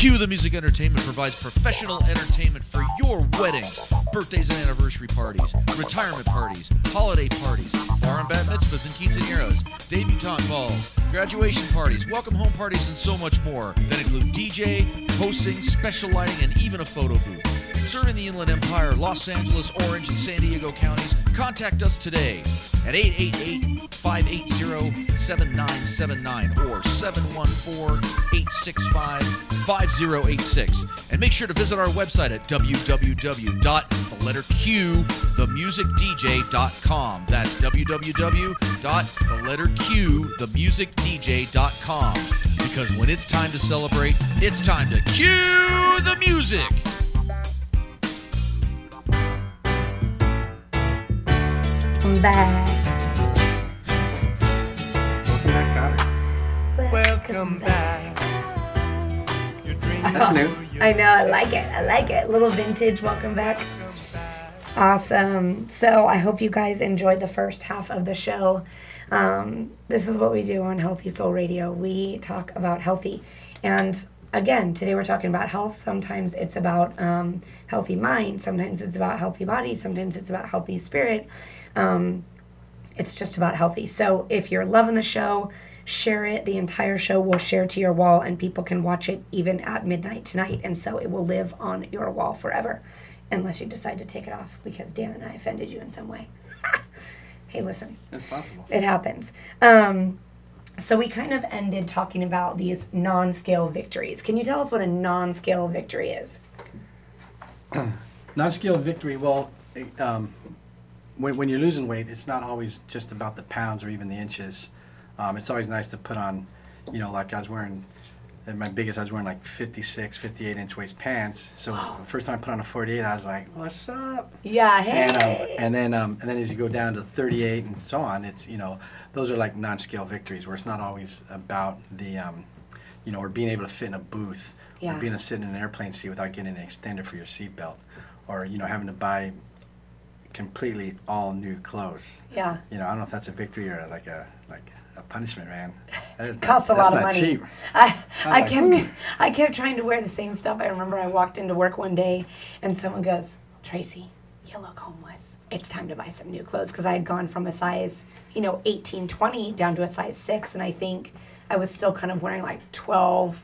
Cue the Music Entertainment provides professional entertainment for your weddings, birthdays and anniversary parties, retirement parties, holiday parties, bar and bat mitzvahs and quinceañeras, debutante balls, graduation parties, welcome home parties, and so much more that include DJ, hosting, special lighting, and even a photo booth. Serving the Inland Empire, Los Angeles, Orange, and San Diego counties, contact us today at 888 580 7979 or 714 865 5086. And make sure to visit our website at www.theletterqthemusicdj.com. That's www.theletterqthemusicdj.com. Because when it's time to celebrate, it's time to cue the music. Welcome back. Welcome back, Connor. Welcome back. Your That's new. I know, I like it. I like it. Little vintage. Welcome back. Awesome. So I hope you guys enjoyed the first half of the show. Um, this is what we do on Healthy Soul Radio. We talk about healthy. And again, today we're talking about health. Sometimes it's about um, healthy mind. Sometimes it's about healthy body. Sometimes it's about healthy spirit. Um, it's just about healthy. So if you're loving the show, share it. The entire show will share to your wall, and people can watch it even at midnight tonight. And so it will live on your wall forever, unless you decide to take it off because Dan and I offended you in some way. hey, listen, It's possible. it happens. Um, so we kind of ended talking about these non-scale victories. Can you tell us what a non-scale victory is? Non-scale victory. Well, um, when, when you're losing weight, it's not always just about the pounds or even the inches. Um, it's always nice to put on, you know, like I was wearing, at my biggest, I was wearing like 56, 58 inch waist pants. So the first time I put on a 48, I was like, "What's up?" Yeah. Hey. And, um, and then um, and then as you go down to 38 and so on, it's you know those are like non-scale victories where it's not always about the um, you know or being able to fit in a booth Yeah. or being able to sit in an airplane seat without getting an extender for your seatbelt or you know having to buy completely all new clothes. yeah. You know I don't know if that's a victory or like a like a punishment, man. That- costs a lot of money. cheap. I, I like, kept "Ooh." I kept trying to wear the same stuff. I remember I walked into work one day and someone goes, Tracy, you look homeless. It's time to buy some new clothes because I had gone from a size, you know, 18, 20 down to a size 6. And I think I was still kind of wearing like 12.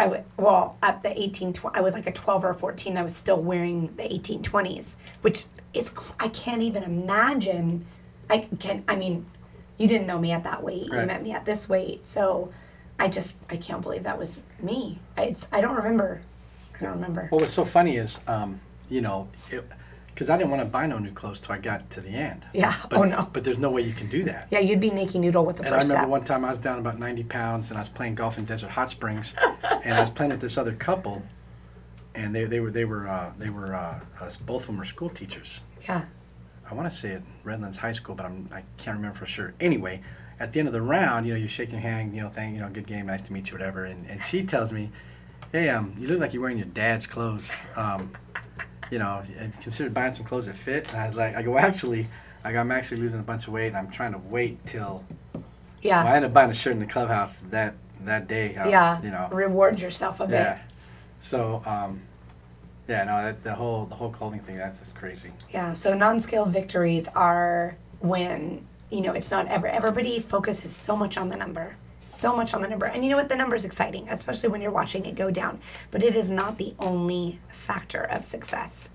I would, well, at the 18, tw- I was like a 12 or a 14. I was still wearing the 1820s, which is, I can't even imagine. I can, I mean, you didn't know me at that weight. You met me at this weight. So I just, I can't believe that was me. I, it's, I don't remember. I don't remember. Well, what's so funny is, um, you know, because I didn't want to buy no new clothes till I got to the end. Yeah. But, Oh, no. But there's no way you can do that. Yeah, you'd be Nikki Noodle with the And I remember step. one time I was down about 90 pounds and I was playing golf in Desert Hot Springs, and I was playing with this other couple, and they, they were they were uh, they were uh, uh, both of them were school teachers. yeah. I want to say at Redlands High School, but I'm I can't remember for sure. Anyway, at the end of the round, you know, you shake your hand, you know, thank you know, good game, nice to meet you, whatever. And, and she tells me, hey, um, you look like you're wearing your dad's clothes. Um, you know, have you considered buying some clothes that fit? And I was like, I go, actually, I go, I'm actually losing a bunch of weight, and I'm trying to wait till. Yeah. Well, I ended up buying a shirt in the clubhouse that that day. uh, yeah. You know. Reward yourself a bit. Yeah. So, um, yeah, no, that, the whole the whole clothing thing, that's just crazy. Yeah, so non-scale victories are when, you know, it's not ever everybody focuses so much on the number. So much on the number. And you know what? The number is exciting, especially when you're watching it go down. But it is not the only factor of success.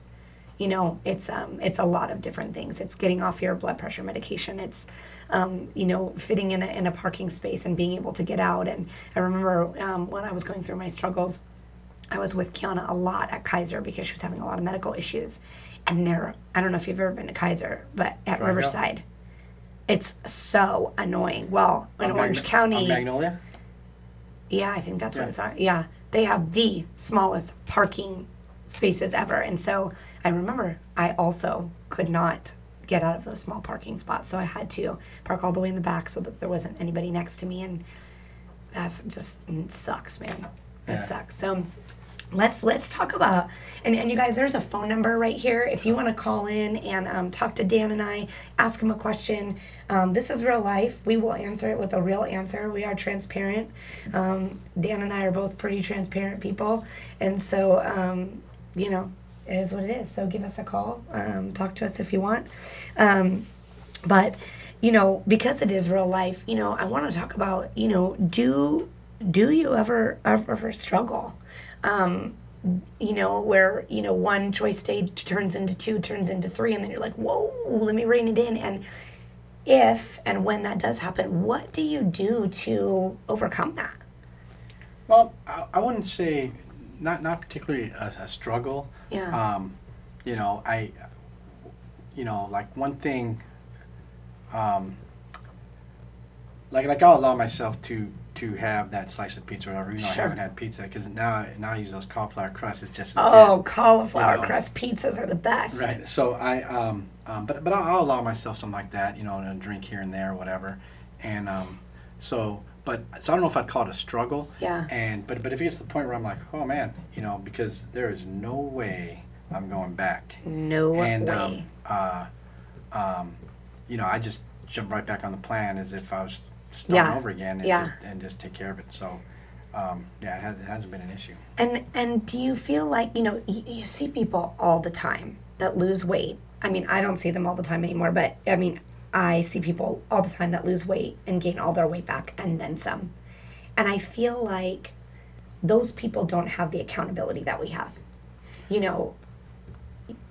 You know, it's um it's a lot of different things. It's getting off your blood pressure medication. It's um, you know, fitting in a in a parking space and being able to get out. And I remember um, when I was going through my struggles, I was with Kiana a lot at Kaiser because she was having a lot of medical issues. And there, I don't know if you've ever been to Kaiser, but at. Riverside, it's so annoying. Well, in On Orange County, Magnolia. yeah, I think that's what it's on. Yeah, they have the smallest parking spaces ever. And so I remember I also could not get out of those small parking spots. So I had to park all the way in the back so that there wasn't anybody next to me. And that's just sucks, man. It Yeah. sucks. So let's let's talk about and, and you guys there's a phone number right here. If you want to call in and um, talk to dan and i ask him a question um, this is real life. We will answer it with a real answer. We are transparent. Um, dan and i are both pretty transparent people. And so um, you know it is what it is. So give us a call um, talk to us if you want. Um, but you know because it is real life you know i want to talk about you know do do you ever ever, ever struggle um, you know, where, you know, one choice stage turns into two, turns into three, and then you're like, whoa, let me rein it in. And if and when that does happen, what do you do to overcome that? Well, I, I wouldn't say not not particularly a, a struggle. Yeah. Um, you know, I, you know, like one thing. Um, like like I'll allow myself to to have that slice of pizza or whatever. You know, Sure. I haven't had pizza because now now I use those cauliflower crusts. It's just as Oh, good. cauliflower You know. crust pizzas are the best. Right. So I, um, um, but but I'll, I'll allow myself something like that, you know, and a drink here and there, or whatever. And um, so, but so I don't know if I'd call it a struggle. Yeah. And but but if it gets to the point where I'm like, oh man, you know, because there is no way I'm going back. No and way. And um, uh, um, you know, I just jump right back on the plan as if I was starting Yeah. over again, and, Yeah. just, and just take care of it. So, um, yeah, it, has, it hasn't been an issue. And and do you feel like you know you, you see people all the time that lose weight? I mean, I don't see them all the time anymore, but I mean, I see people all the time that lose weight and gain all their weight back and then some. And I feel like those people don't have the accountability that we have. You know,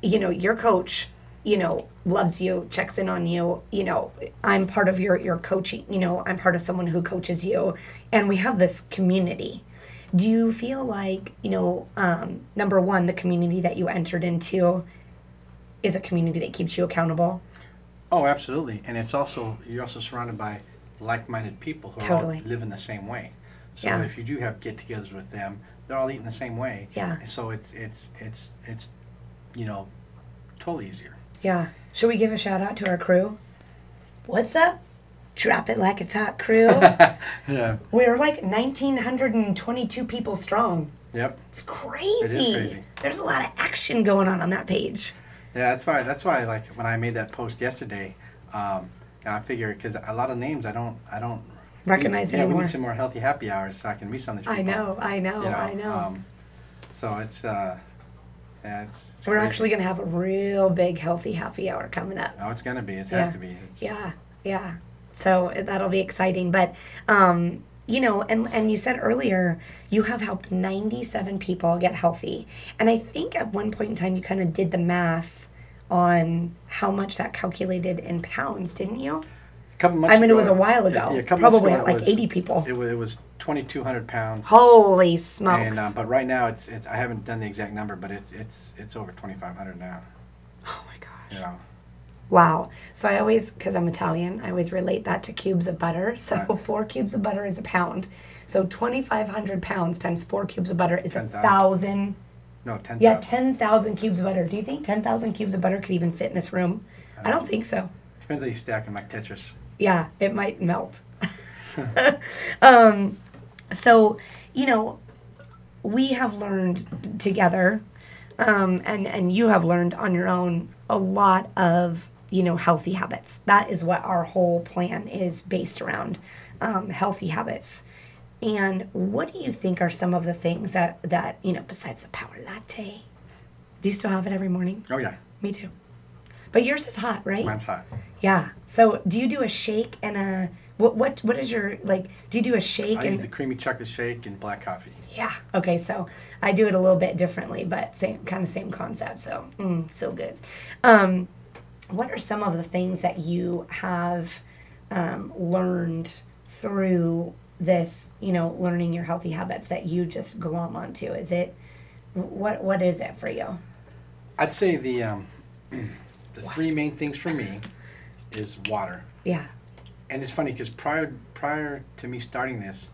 you know, your coach, you know, loves you, checks in on you, you know, I'm part of your your coaching, you know, I'm part of someone who coaches you and we have this community. Do you feel like, you know, um, number one, the community that you entered into is a community that keeps you accountable? Oh, absolutely. And it's also you're also surrounded by like-minded people who Totally. all living the same way. So Yeah. if you do have get-togethers with them, they're all eating the same way. Yeah. And so it's it's it's it's you know totally easier. Yeah. Should we give a shout out to our crew? What's up? Drop it like it's hot, crew. Yeah. We're like 1,922 people strong. Yep. It's crazy. It is crazy. There's a lot of action going on on that page. Yeah, that's why. That's why. Like when I made that post yesterday, um, I figure because a lot of names I don't, I don't Recognize we, yeah, we need some more healthy happy hours so I can meet some of these I people. know, I know, you know, I know. Um, so it's, uh, yeah, it's We're crazy. actually going to have a real big healthy happy hour coming up. Oh, it's gonna be. It has Yeah. to be. It's, Yeah, yeah. So that'll be exciting. But um, you know, and and you said earlier you have helped 97 people get healthy, and I think at one point in time you kind of did the math on how much that calculated in pounds, didn't you? Couple months I mean, it was a while ago. Yeah, a couple months Probably ago like was- 80 people. It was, it was 2,200 pounds. Holy smokes! And uh, but right now it's it's I haven't done the exact number, but it's it's it's over 2,500 now. oh my gosh! You know. Wow. So I always, because I'm Italian, I always relate that to cubes of butter. So Right. four cubes of butter is a pound. So 2,500 pounds times four cubes of butter is a thousand. No, 10,000. Yeah, 10,000 cubes of butter. Do you think 10,000 cubes of butter could even fit in this room? I don't think so. Depends how you stack them like Tetris. Yeah, it might melt. um, so, you know, we have learned together, um, and and you have learned on your own a lot of you know healthy habits. That is what our whole plan is based around, um, healthy habits. And what do you think are some of the things that that you know besides the power latte? Do you still have it every morning? Oh yeah, Me too. But yours is hot, right? mine's hot. Yeah. So do you do a shake and a what what what is your like do you do a shake I and use the creamy chocolate shake and black coffee. yeah. Okay, so I do it a little bit differently, but same kind of same concept. So mm, so good. Um, what are some of the things that you have um, learned through this? You know, learning your healthy habits that you just glom onto. Is it what what is it for you? I'd say the um, the three main things for me is water. Yeah. And it's funny because prior prior to me starting this,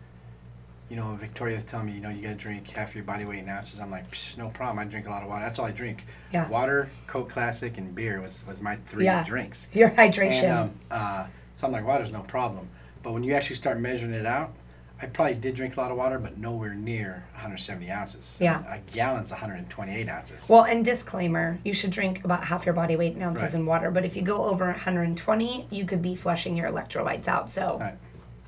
you know, Victoria's telling me, you know, you gotta drink half your body weight in ounces. I'm like, Psh, no problem. I drink a lot of water. That's all I drink. Yeah. Water, Coke Classic, and beer was, was my three Yeah. drinks. Your hydration. And um, uh, so I'm like, water's no problem. But when you actually start measuring it out, I probably did drink a lot of water, but nowhere near 170 ounces. Yeah. A gallon's 128 ounces. Well, and disclaimer, you should drink about half your body weight in ounces Right. in water. But if you go over 120, you could be flushing your electrolytes out. So, Right.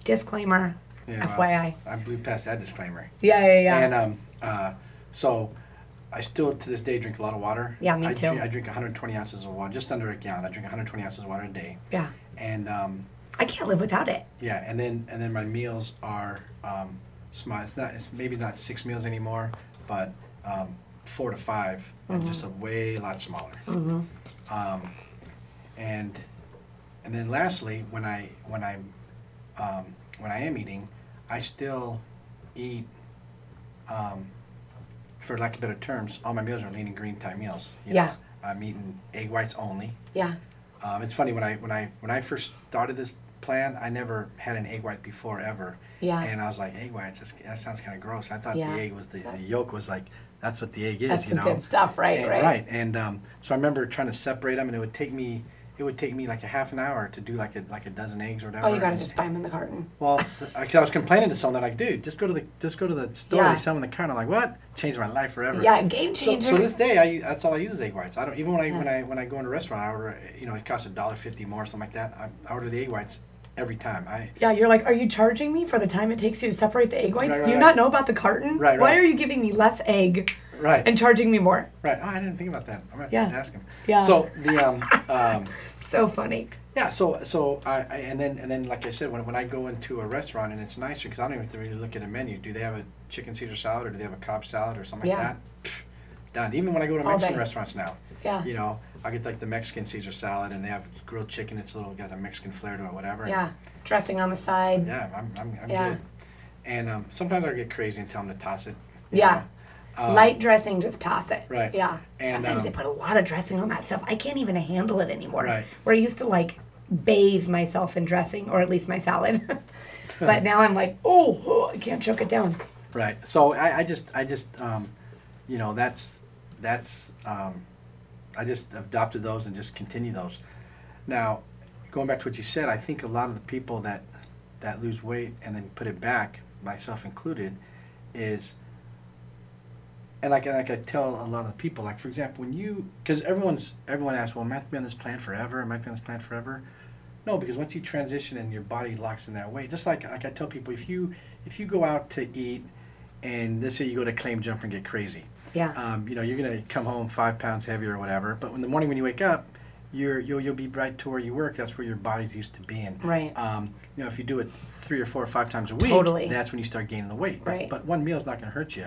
disclaimer, Yeah, well, FYI. I blew past that disclaimer. Yeah, yeah, yeah. And um, uh, so I still to this day drink a lot of water. Yeah, me I too. Drink, I drink 120 ounces of water, just under a gallon. I drink 120 ounces of water a day. yeah. And um, I can't live without it. yeah, and then and then my meals are um, small. It's not. It's maybe not six meals anymore, but um, four to 5 and Mm-hmm. just a way lot smaller. Mm-hmm. Um, and and then lastly, when I when I'm um, when I am eating, I still eat. Um, for lack of better terms, all my meals are lean and green type meals. you Yeah. know. I'm eating egg whites only. Yeah. Um, it's funny when I when I when I first started this plan, I never had an egg white before ever. Yeah. And I was like, egg whites, that's- that sounds kind of gross. I thought Yeah. the egg was the, the yolk was like, that's what the egg is, That's you know. good stuff, right? And- right. Right. And um, so I remember trying to separate them, and it would take me, it would take me like a half an hour to do like a like a dozen eggs or whatever. Oh, you gotta and- just buy them in the carton. Well, I was complaining to someone. They're like, "Dude, just go to the just go to the store. Yeah. They sell them in the carton." I'm like, "What? Changed my life forever." Yeah, game changer. so this day, I that's all I use is egg whites. I don't even when I when I when I go in a restaurant, I order. You know, it costs a dollar fifty more, or something like that. I, I order the egg whites every time. I yeah, you're like, are you charging me for the time it takes you to separate the egg whites? Right, right, Do you right. not know about the carton? Right, Why are you giving me less egg right and charging me more? right. Oh, I didn't think about that. I'm gonna Yeah. ask him. Yeah. So the um um So funny. yeah so so I, I and then and then like I said when when I go into a restaurant and it's nicer because I don't even have to really look at a menu. Do they have a chicken Caesar salad or do they have a Cobb salad or something Yeah. like that? Pfft, done. Even when I go to Mexican restaurants now. Yeah. You know, I get like the Mexican Caesar salad, and they have grilled chicken. It's a little got a Mexican flair to it, whatever. and Yeah. Dressing on the side. Yeah, I'm, I'm, I'm Yeah. good. And um, sometimes I get crazy and tell them to toss it. Yeah. Um, Light dressing, just toss it. Right. Yeah. And, Sometimes um, they put a lot of dressing on that stuff. I can't even handle it anymore. Right. Where I used to like bathe myself in dressing, or at least my salad. but now I'm like, oh, oh, I can't choke it down. Right. So I, I just, I just, um, you know, that's, that's, um, I just adopted those and just continue those. Now, going back to what you said, I think a lot of the people that, that lose weight and then put it back, myself included, is, and like, like I tell a lot of people, like for example, when you, because everyone's, everyone asks, well, am I going to be on this plan forever? Am I going to be on this plan forever? No, because once you transition and your body locks in that way, just like like I tell people, if you if you go out to eat, and let's say you go to claim jumper and get crazy, Yeah. um, you know you're gonna come home five pounds heavier or whatever. But in the morning when you wake up, you're you'll you'll be right to where you work. That's where your body's used to being. Right. Um, you know, if you do it three or four or five times a week, Totally. that's when you start gaining the weight. But, Right. but one meal is not going to hurt you.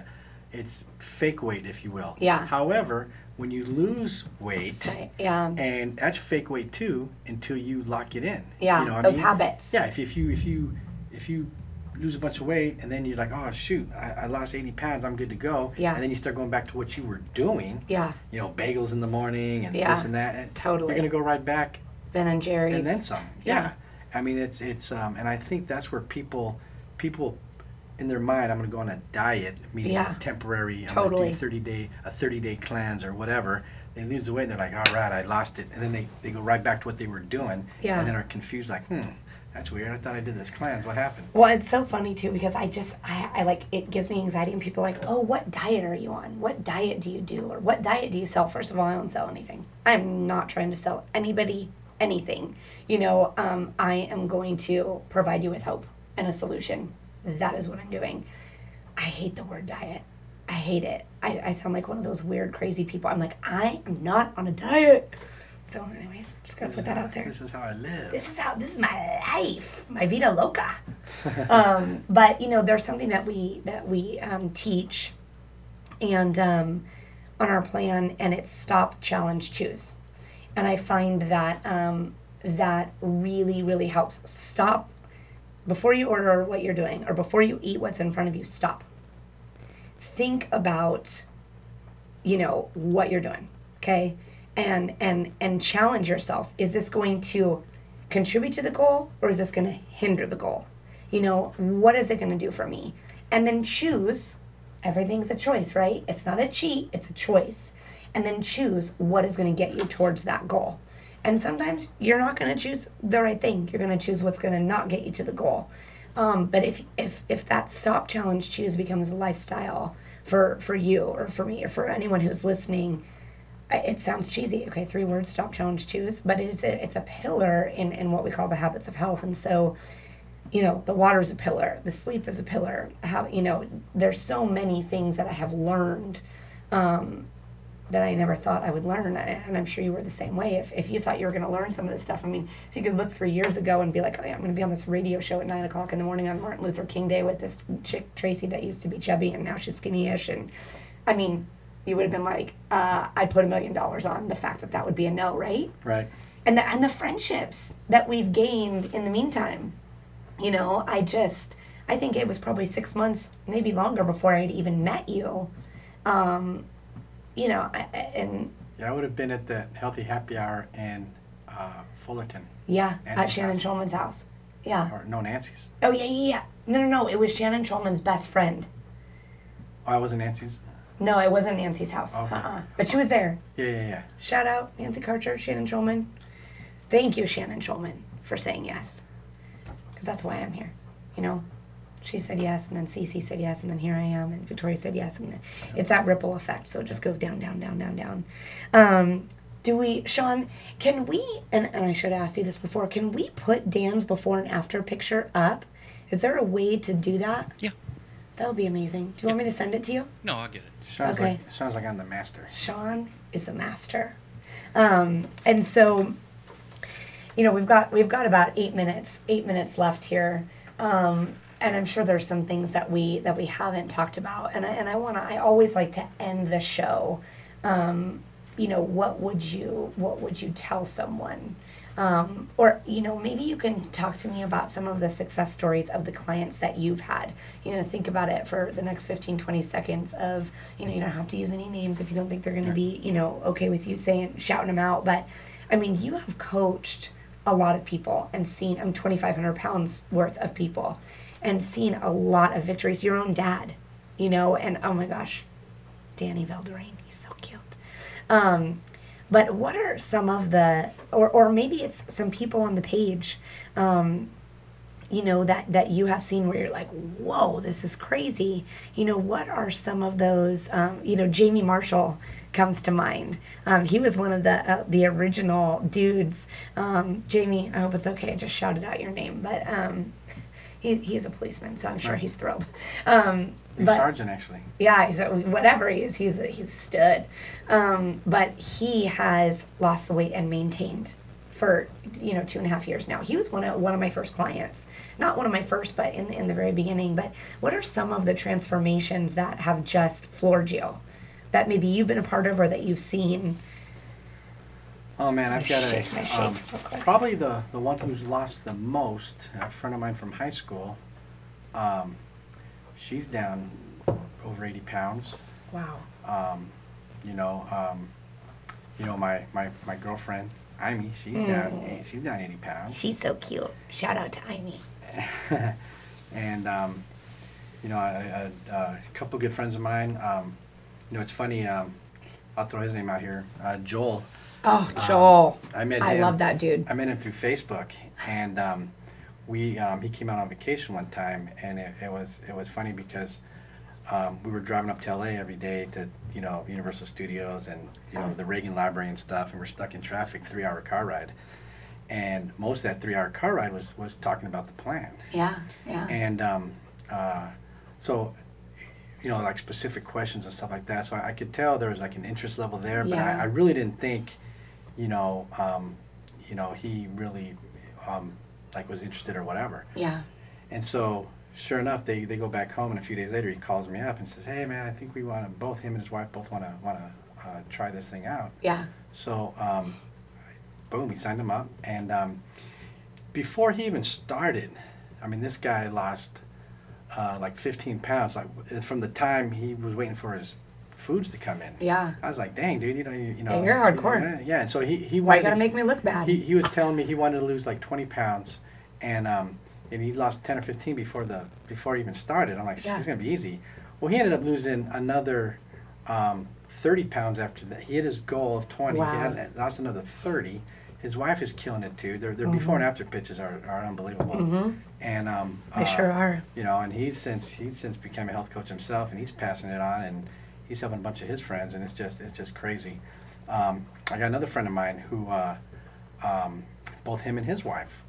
It's fake weight, if you will. Yeah. However, when you lose weight, yeah. and that's fake weight too until you lock it in. Yeah. You know what I those mean? habits. Yeah, if, if you if you if you lose a bunch of weight and then you're like, oh shoot, I, I lost 80 pounds, I'm good to go. Yeah. And then you start going back to what you were doing. Yeah. You know, bagels in the morning and Yeah, this and that. And totally. You're gonna go right back Ben and Jerry's. and then some. Yeah. Yeah. I mean, it's it's um, and I think that's where people people in their mind, I'm gonna go on a diet, meaning Yeah. a temporary, I'm Totally. gonna do 30 day a 30 day cleanse or whatever. They lose the weight, and they're like, all right, I lost it, and then they, they go right back to what they were doing, Yeah. and then are confused, like, hmm, that's weird. I thought I did this cleanse. What happened? Well, it's so funny too because I just I, I like it gives me anxiety and people are like, oh, what diet are you on? What diet do you do? Or what diet do you sell? First of all, I don't sell anything. I'm not trying to sell anybody anything. You know, um, I am going to provide you with hope and a solution. That is what I'm doing. I hate the word diet. I hate it. I, I sound like one of those weird, crazy people. I'm like, I am not on a diet. So, anyways, just gonna put that out there. This is how I live. this is how this is my life my vida loca. Um, but you know there's something that we that we um, teach and um, on our plan and it's stop challenge choose. And i find that um, that really really helps. Stop before you order what you're doing or before you eat what's in front of you stop. Think about you know what you're doing okay and and and challenge yourself. Is this going to contribute to the goal or is this going to hinder the goal? You know what is it going to do for me? And then choose everything's a choice right? It's not a cheat it's a choice. And then choose what is going to get you towards that goal. And sometimes you're not going to choose the right thing. You're going to choose what's going to not get you to the goal. Um, but if if if that stop challenge choose becomes a lifestyle for for you or for me or for anyone who's listening it sounds cheesy. Okay three words stop challenge choose. But it's a it's a pillar in in what we call the habits of health. And so you know the water is a pillar the sleep is a pillar. How you know there's so many things that i have learned um, that i never thought i would learn. And i'm sure you were the same way. If, if you thought you were going to learn some of this stuff i mean if you could look three years ago and be like oh yeah i'm going to be on this radio show at 9 o'clock in the morning on martin luther king day with this chick tracy that used to be chubby and now she's skinny-ish. And i mean you would have been like uh, i put a million dollars on the fact that that would be a no right Right. and the and the friendships that we've gained in the meantime. You know, I just I think it was probably six months, maybe longer, before I'd even met you. Um, you know, I, and Yeah, I would have been at that healthy happy hour in uh, Fullerton. yeah, at Shannon house. Schulman's house. Yeah. Or no, Nancy's. Oh yeah, yeah, yeah. No, no, no. It was Shannon Schulman's best friend. Oh, I wasn't Nancy's. No, it wasn't Nancy's house. Okay. Uh-uh. But she was there. Yeah, yeah, yeah. Shout out Nancy Karcher, Shannon Schulman. Thank you, Shannon Schulman, for saying yes. Because that's why I'm here. You know, she said yes, and then Cece said yes, and then here I am, and Victoria said yes, and then it's that ripple effect. So it just goes down, down, down, down, down. Um, do we, Sean? Can we? And, and I should have asked you this before. Can we put Dan's before and after picture up? Is there a way to do that? Yeah. That would be amazing. Do you want me to send it to you? No, I'll get it. Sounds Okay. like sounds like I'm the master. Sean is the master. Um, and so, you know, we've got we've got about eight minutes eight minutes left here, um, and I'm sure there's some things that we that we haven't talked about. And I, and I want to I always like to end the show. Um, you know, what would you what would you tell someone? Um, or you know maybe you can talk to me about some of the success stories of the clients that you've had. You know think about it for the next 15 20 seconds of you know you don't have to use any names if you don't think they're going to be you know okay with you saying shouting them out. But i mean you have coached a lot of people and seen i'm 2500 pounds worth of people and seen a lot of victories. Your own dad you know and oh my gosh danny Valderrain, he's so cute. Um, but what are some of the, or, or maybe it's some people on the page, um, you know, that, that you have seen where you're like, whoa, this is crazy. You know, what are some of those, um, you know, Jamie Marshall comes to mind. Um, he was one of the, uh, the original dudes. Um, Jamie, I hope it's okay. I just shouted out your name, but, um, he, he's a policeman, so I'm sure he's thrilled. Um, He's but- sergeant actually. yeah, he's a, whatever he is, he's a, he's stood. Um, but he has lost the weight and maintained for you know two and a half years now. He was one of one of my first clients, not one of my first, but in the, in the very beginning. But what are some of the transformations that have just floored you, that maybe you've been a part of or that you've seen? Oh man, I've got a um, probably the the one who's lost the most. A friend of mine from high school. Um, she's down over eighty pounds. Wow. Um, you know, um, you know my my my girlfriend. Amy, she's down. She's down eighty pounds. Mm. She's so cute. Shout out to Amy. and um, you know, a, a, a couple good friends of mine. Um, you know, it's funny. Um, I'll throw his name out here. Uh, Joel. Oh, Joel. I met I him. love that dude. I met him through Facebook, and um, we um, he came out on vacation one time, and it, it was it was funny because um, we were driving up to LA every day to you know Universal Studios and you know the Reagan Library and stuff, and we're stuck in traffic, three hour car ride, and most of that three hour car ride was was talking about the plan, Yeah, yeah. and um, uh, so you know like specific questions and stuff like that. So I, I could tell there was like an interest level there, but Yeah. I, I really didn't think, you know, um, you know he really um, like was interested or whatever. yeah. And so, sure enough, they, they go back home, and a few days later, he calls me up and says, "Hey, man, I think we want to both him and his wife both want to want to uh, try this thing out." Yeah. So, um, boom, we signed him up, and um, before he even started, I mean, this guy lost uh, like 15 pounds, like from the time he was waiting for his foods to come in. Yeah. I was like, "Dang, dude, you know, you, you know." you're hardcore. Yeah, yeah, and so he he Why you gotta to- make me look bad? he, he was telling me he wanted to lose like 20 pounds and um and he lost 10 or 15 before the before he even started i'm like Yeah. it's gonna be easy well he ended up losing another um 30 pounds after that he hit his goal of 20 Wow. he had lost another 30 his wife is killing it too their, their before and after pictures are, are unbelievable Mhm. and um Mm-hmm. They sure are. you know and he's since he's since become a health coach himself and he's passing it on and he's helping a bunch of his friends and it's just it's just crazy um, i got another friend of mine who uh, um, both him and his wife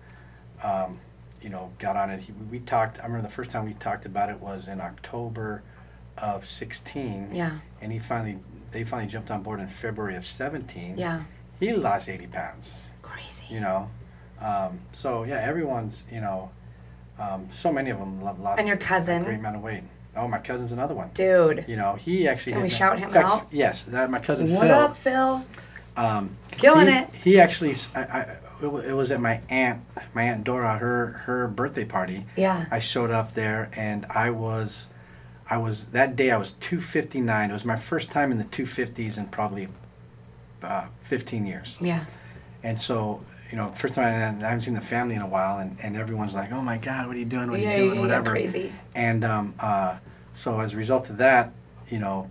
um, you know got on it he, we talked i remember the first time we talked about it was in october of 16 Yeah. and he finally they finally jumped on board in february of 17 Yeah. he lost 80 pounds Crazy. you know um, so yeah everyone's you know um, so many of them lo- lost And your a cousin? great amount of weight oh my cousin's another one Dude. you know he actually Can we shout in him fact, out? yes that my cousin What phil up, Phil? um, Killing he, it. he actually I, I, it was at my aunt my aunt dora her her birthday party Yeah. i showed up there and i was i was that day i was 259 it was my first time in the 250s in probably uh, 15 years Yeah. and so, you know, first time I, I haven't seen the family in a while, and, and everyone's like, "Oh my God, what are you doing? What are Yeah, you doing? yeah, Whatever." crazy. And um, uh, so as a result of that, you know,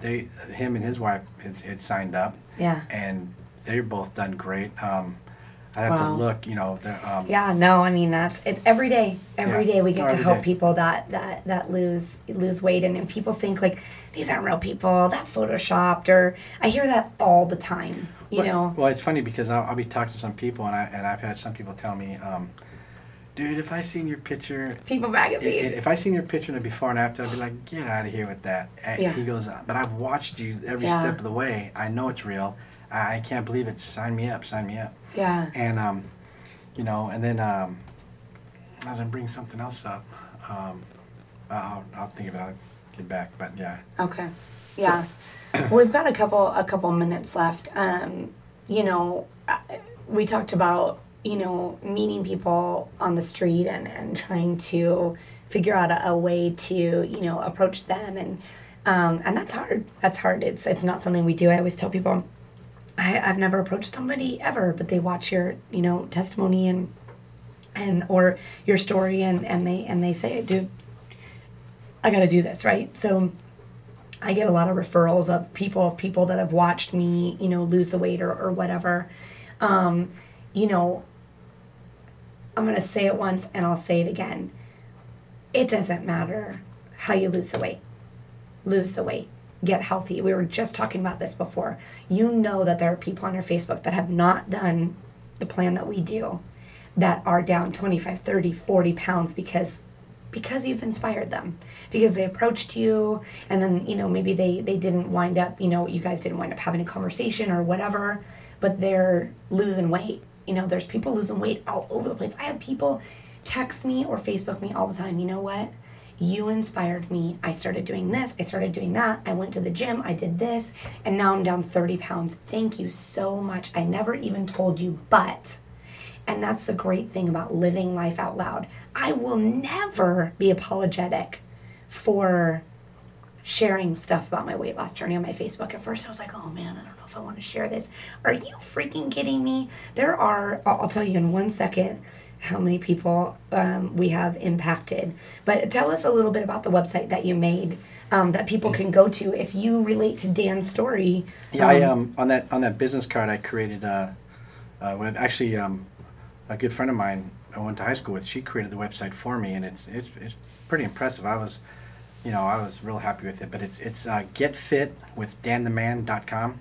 they, him and his wife had, had signed up, Yeah. and they're both done great. Um, I have to look, you know, they're, um, Yeah, no, I mean that's it's every day. Every Yeah. day we get to help day. people that that that lose lose weight, and, and people think like these aren't real people. That's photoshopped, or I hear that all the time. You Well- know, Well, it's funny because I'll, I'll be talking to some people, and I and I've had some people tell me, um, dude, if I seen your picture, People Magazine. i- if I seen your picture in the before and after, I'd be like, get out of here with that. And Yeah. He goes, but I've watched you every Yeah. step of the way. I know it's real. I, I can't believe it. Sign me up. Sign me up. yeah, And um, you know, and then um, I was gonna bring something else up. Um, I'll, I'll think of it. I'll get back. But yeah. okay, yeah. We've got a couple a couple minutes left. Um, you know, we talked about you know meeting people on the street and and trying to figure out a, a way to you know approach them and um, and that's hard. That's hard. It's it's not something we do. I always tell people. I, I've never approached somebody ever, but they watch your, you know, testimony and and or your story and and they and they say, dude, I got to do this, right? So I get a lot of referrals of people of people that have watched me, you know, lose the weight or, or whatever. Um, you know, I'm gonna say it once and I'll say it again. It doesn't matter how you lose the weight. Lose the weight. Get healthy. We were just talking about this before. You know that there are people on your Facebook that have not done the plan that we do that are down 25, 30, 40 pounds because because you've inspired them. Because they approached you and then you know maybe they they didn't wind up you know you guys didn't wind up having a conversation or whatever but they're losing weight. You know there's people losing weight all over the place. I have people text me or facebook me all the time. You know what you inspired me i started doing this i started doing that i went to the gym i did this and now i'm down 30 pounds thank you so much i never even told you but and that's the great thing about living life out loud. I will never be apologetic for sharing stuff about my weight loss journey on my Facebook. At first, I was like, oh man, I don't know if I want to share this. Are you freaking kidding me? There are, I'll tell you in one second how many people um, we have impacted. But tell us a little bit about the website that you made um, that people can go to if you relate to Dan's story. Yeah, I um on that on that business card I created a, uh web actually um a good friend of mine I went to high school with she created the website for me and it's it's it's pretty impressive. I was you know I was real happy with it, but it's it's uh, getfit with dantheman.com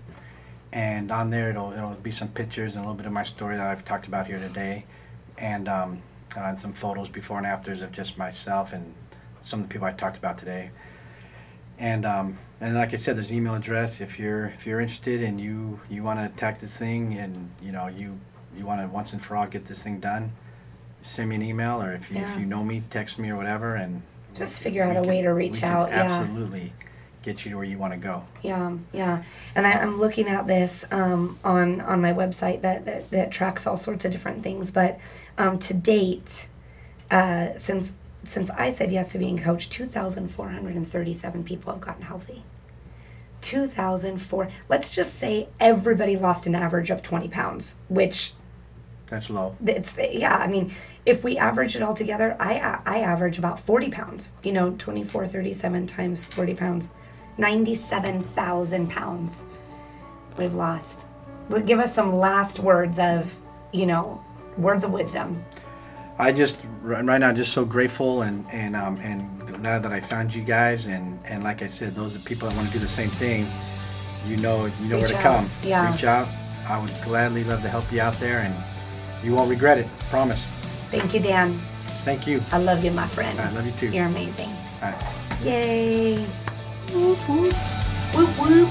and on there it'll it'll be some pictures and a little bit of my story that I've talked about here today and um uh, and some photos before and afters of just myself and some of the people I talked about today and um, and like I said, there's an email address if you're if you're interested and you you want to attack this thing and you know you you want to once and for all get this thing done, send me an email or if you if Yeah. you know me, text me or whatever, and Just figure out a can- way to we reach can out, yeah. Absolutely, get you to where you want to go. Yeah, yeah, and I, I'm looking at this um, on on my website that, that that tracks all sorts of different things. But um, to date, uh, since since I said yes to being coached, two thousand four hundred and thirty-seven people have gotten healthy. Two thousand four. Let's just say everybody lost an average of twenty pounds, which That's low. it's yeah i mean if we average it all together i i average about 40 pounds you know 24 37 times 40 pounds 97000 pounds we've lost give us some last words of you know words of wisdom I just right now just so grateful and and um, and glad that I found you guys and and like I said, those are people that want to do the same thing. You know, you know Reach where to out. come. Yeah. Reach out. I would gladly love to help you out there, and you won't regret it. Promise. thank you dan Thank you. i love you my friend I love you too. you're amazing All right. yay 꿀꿀 꿀꿀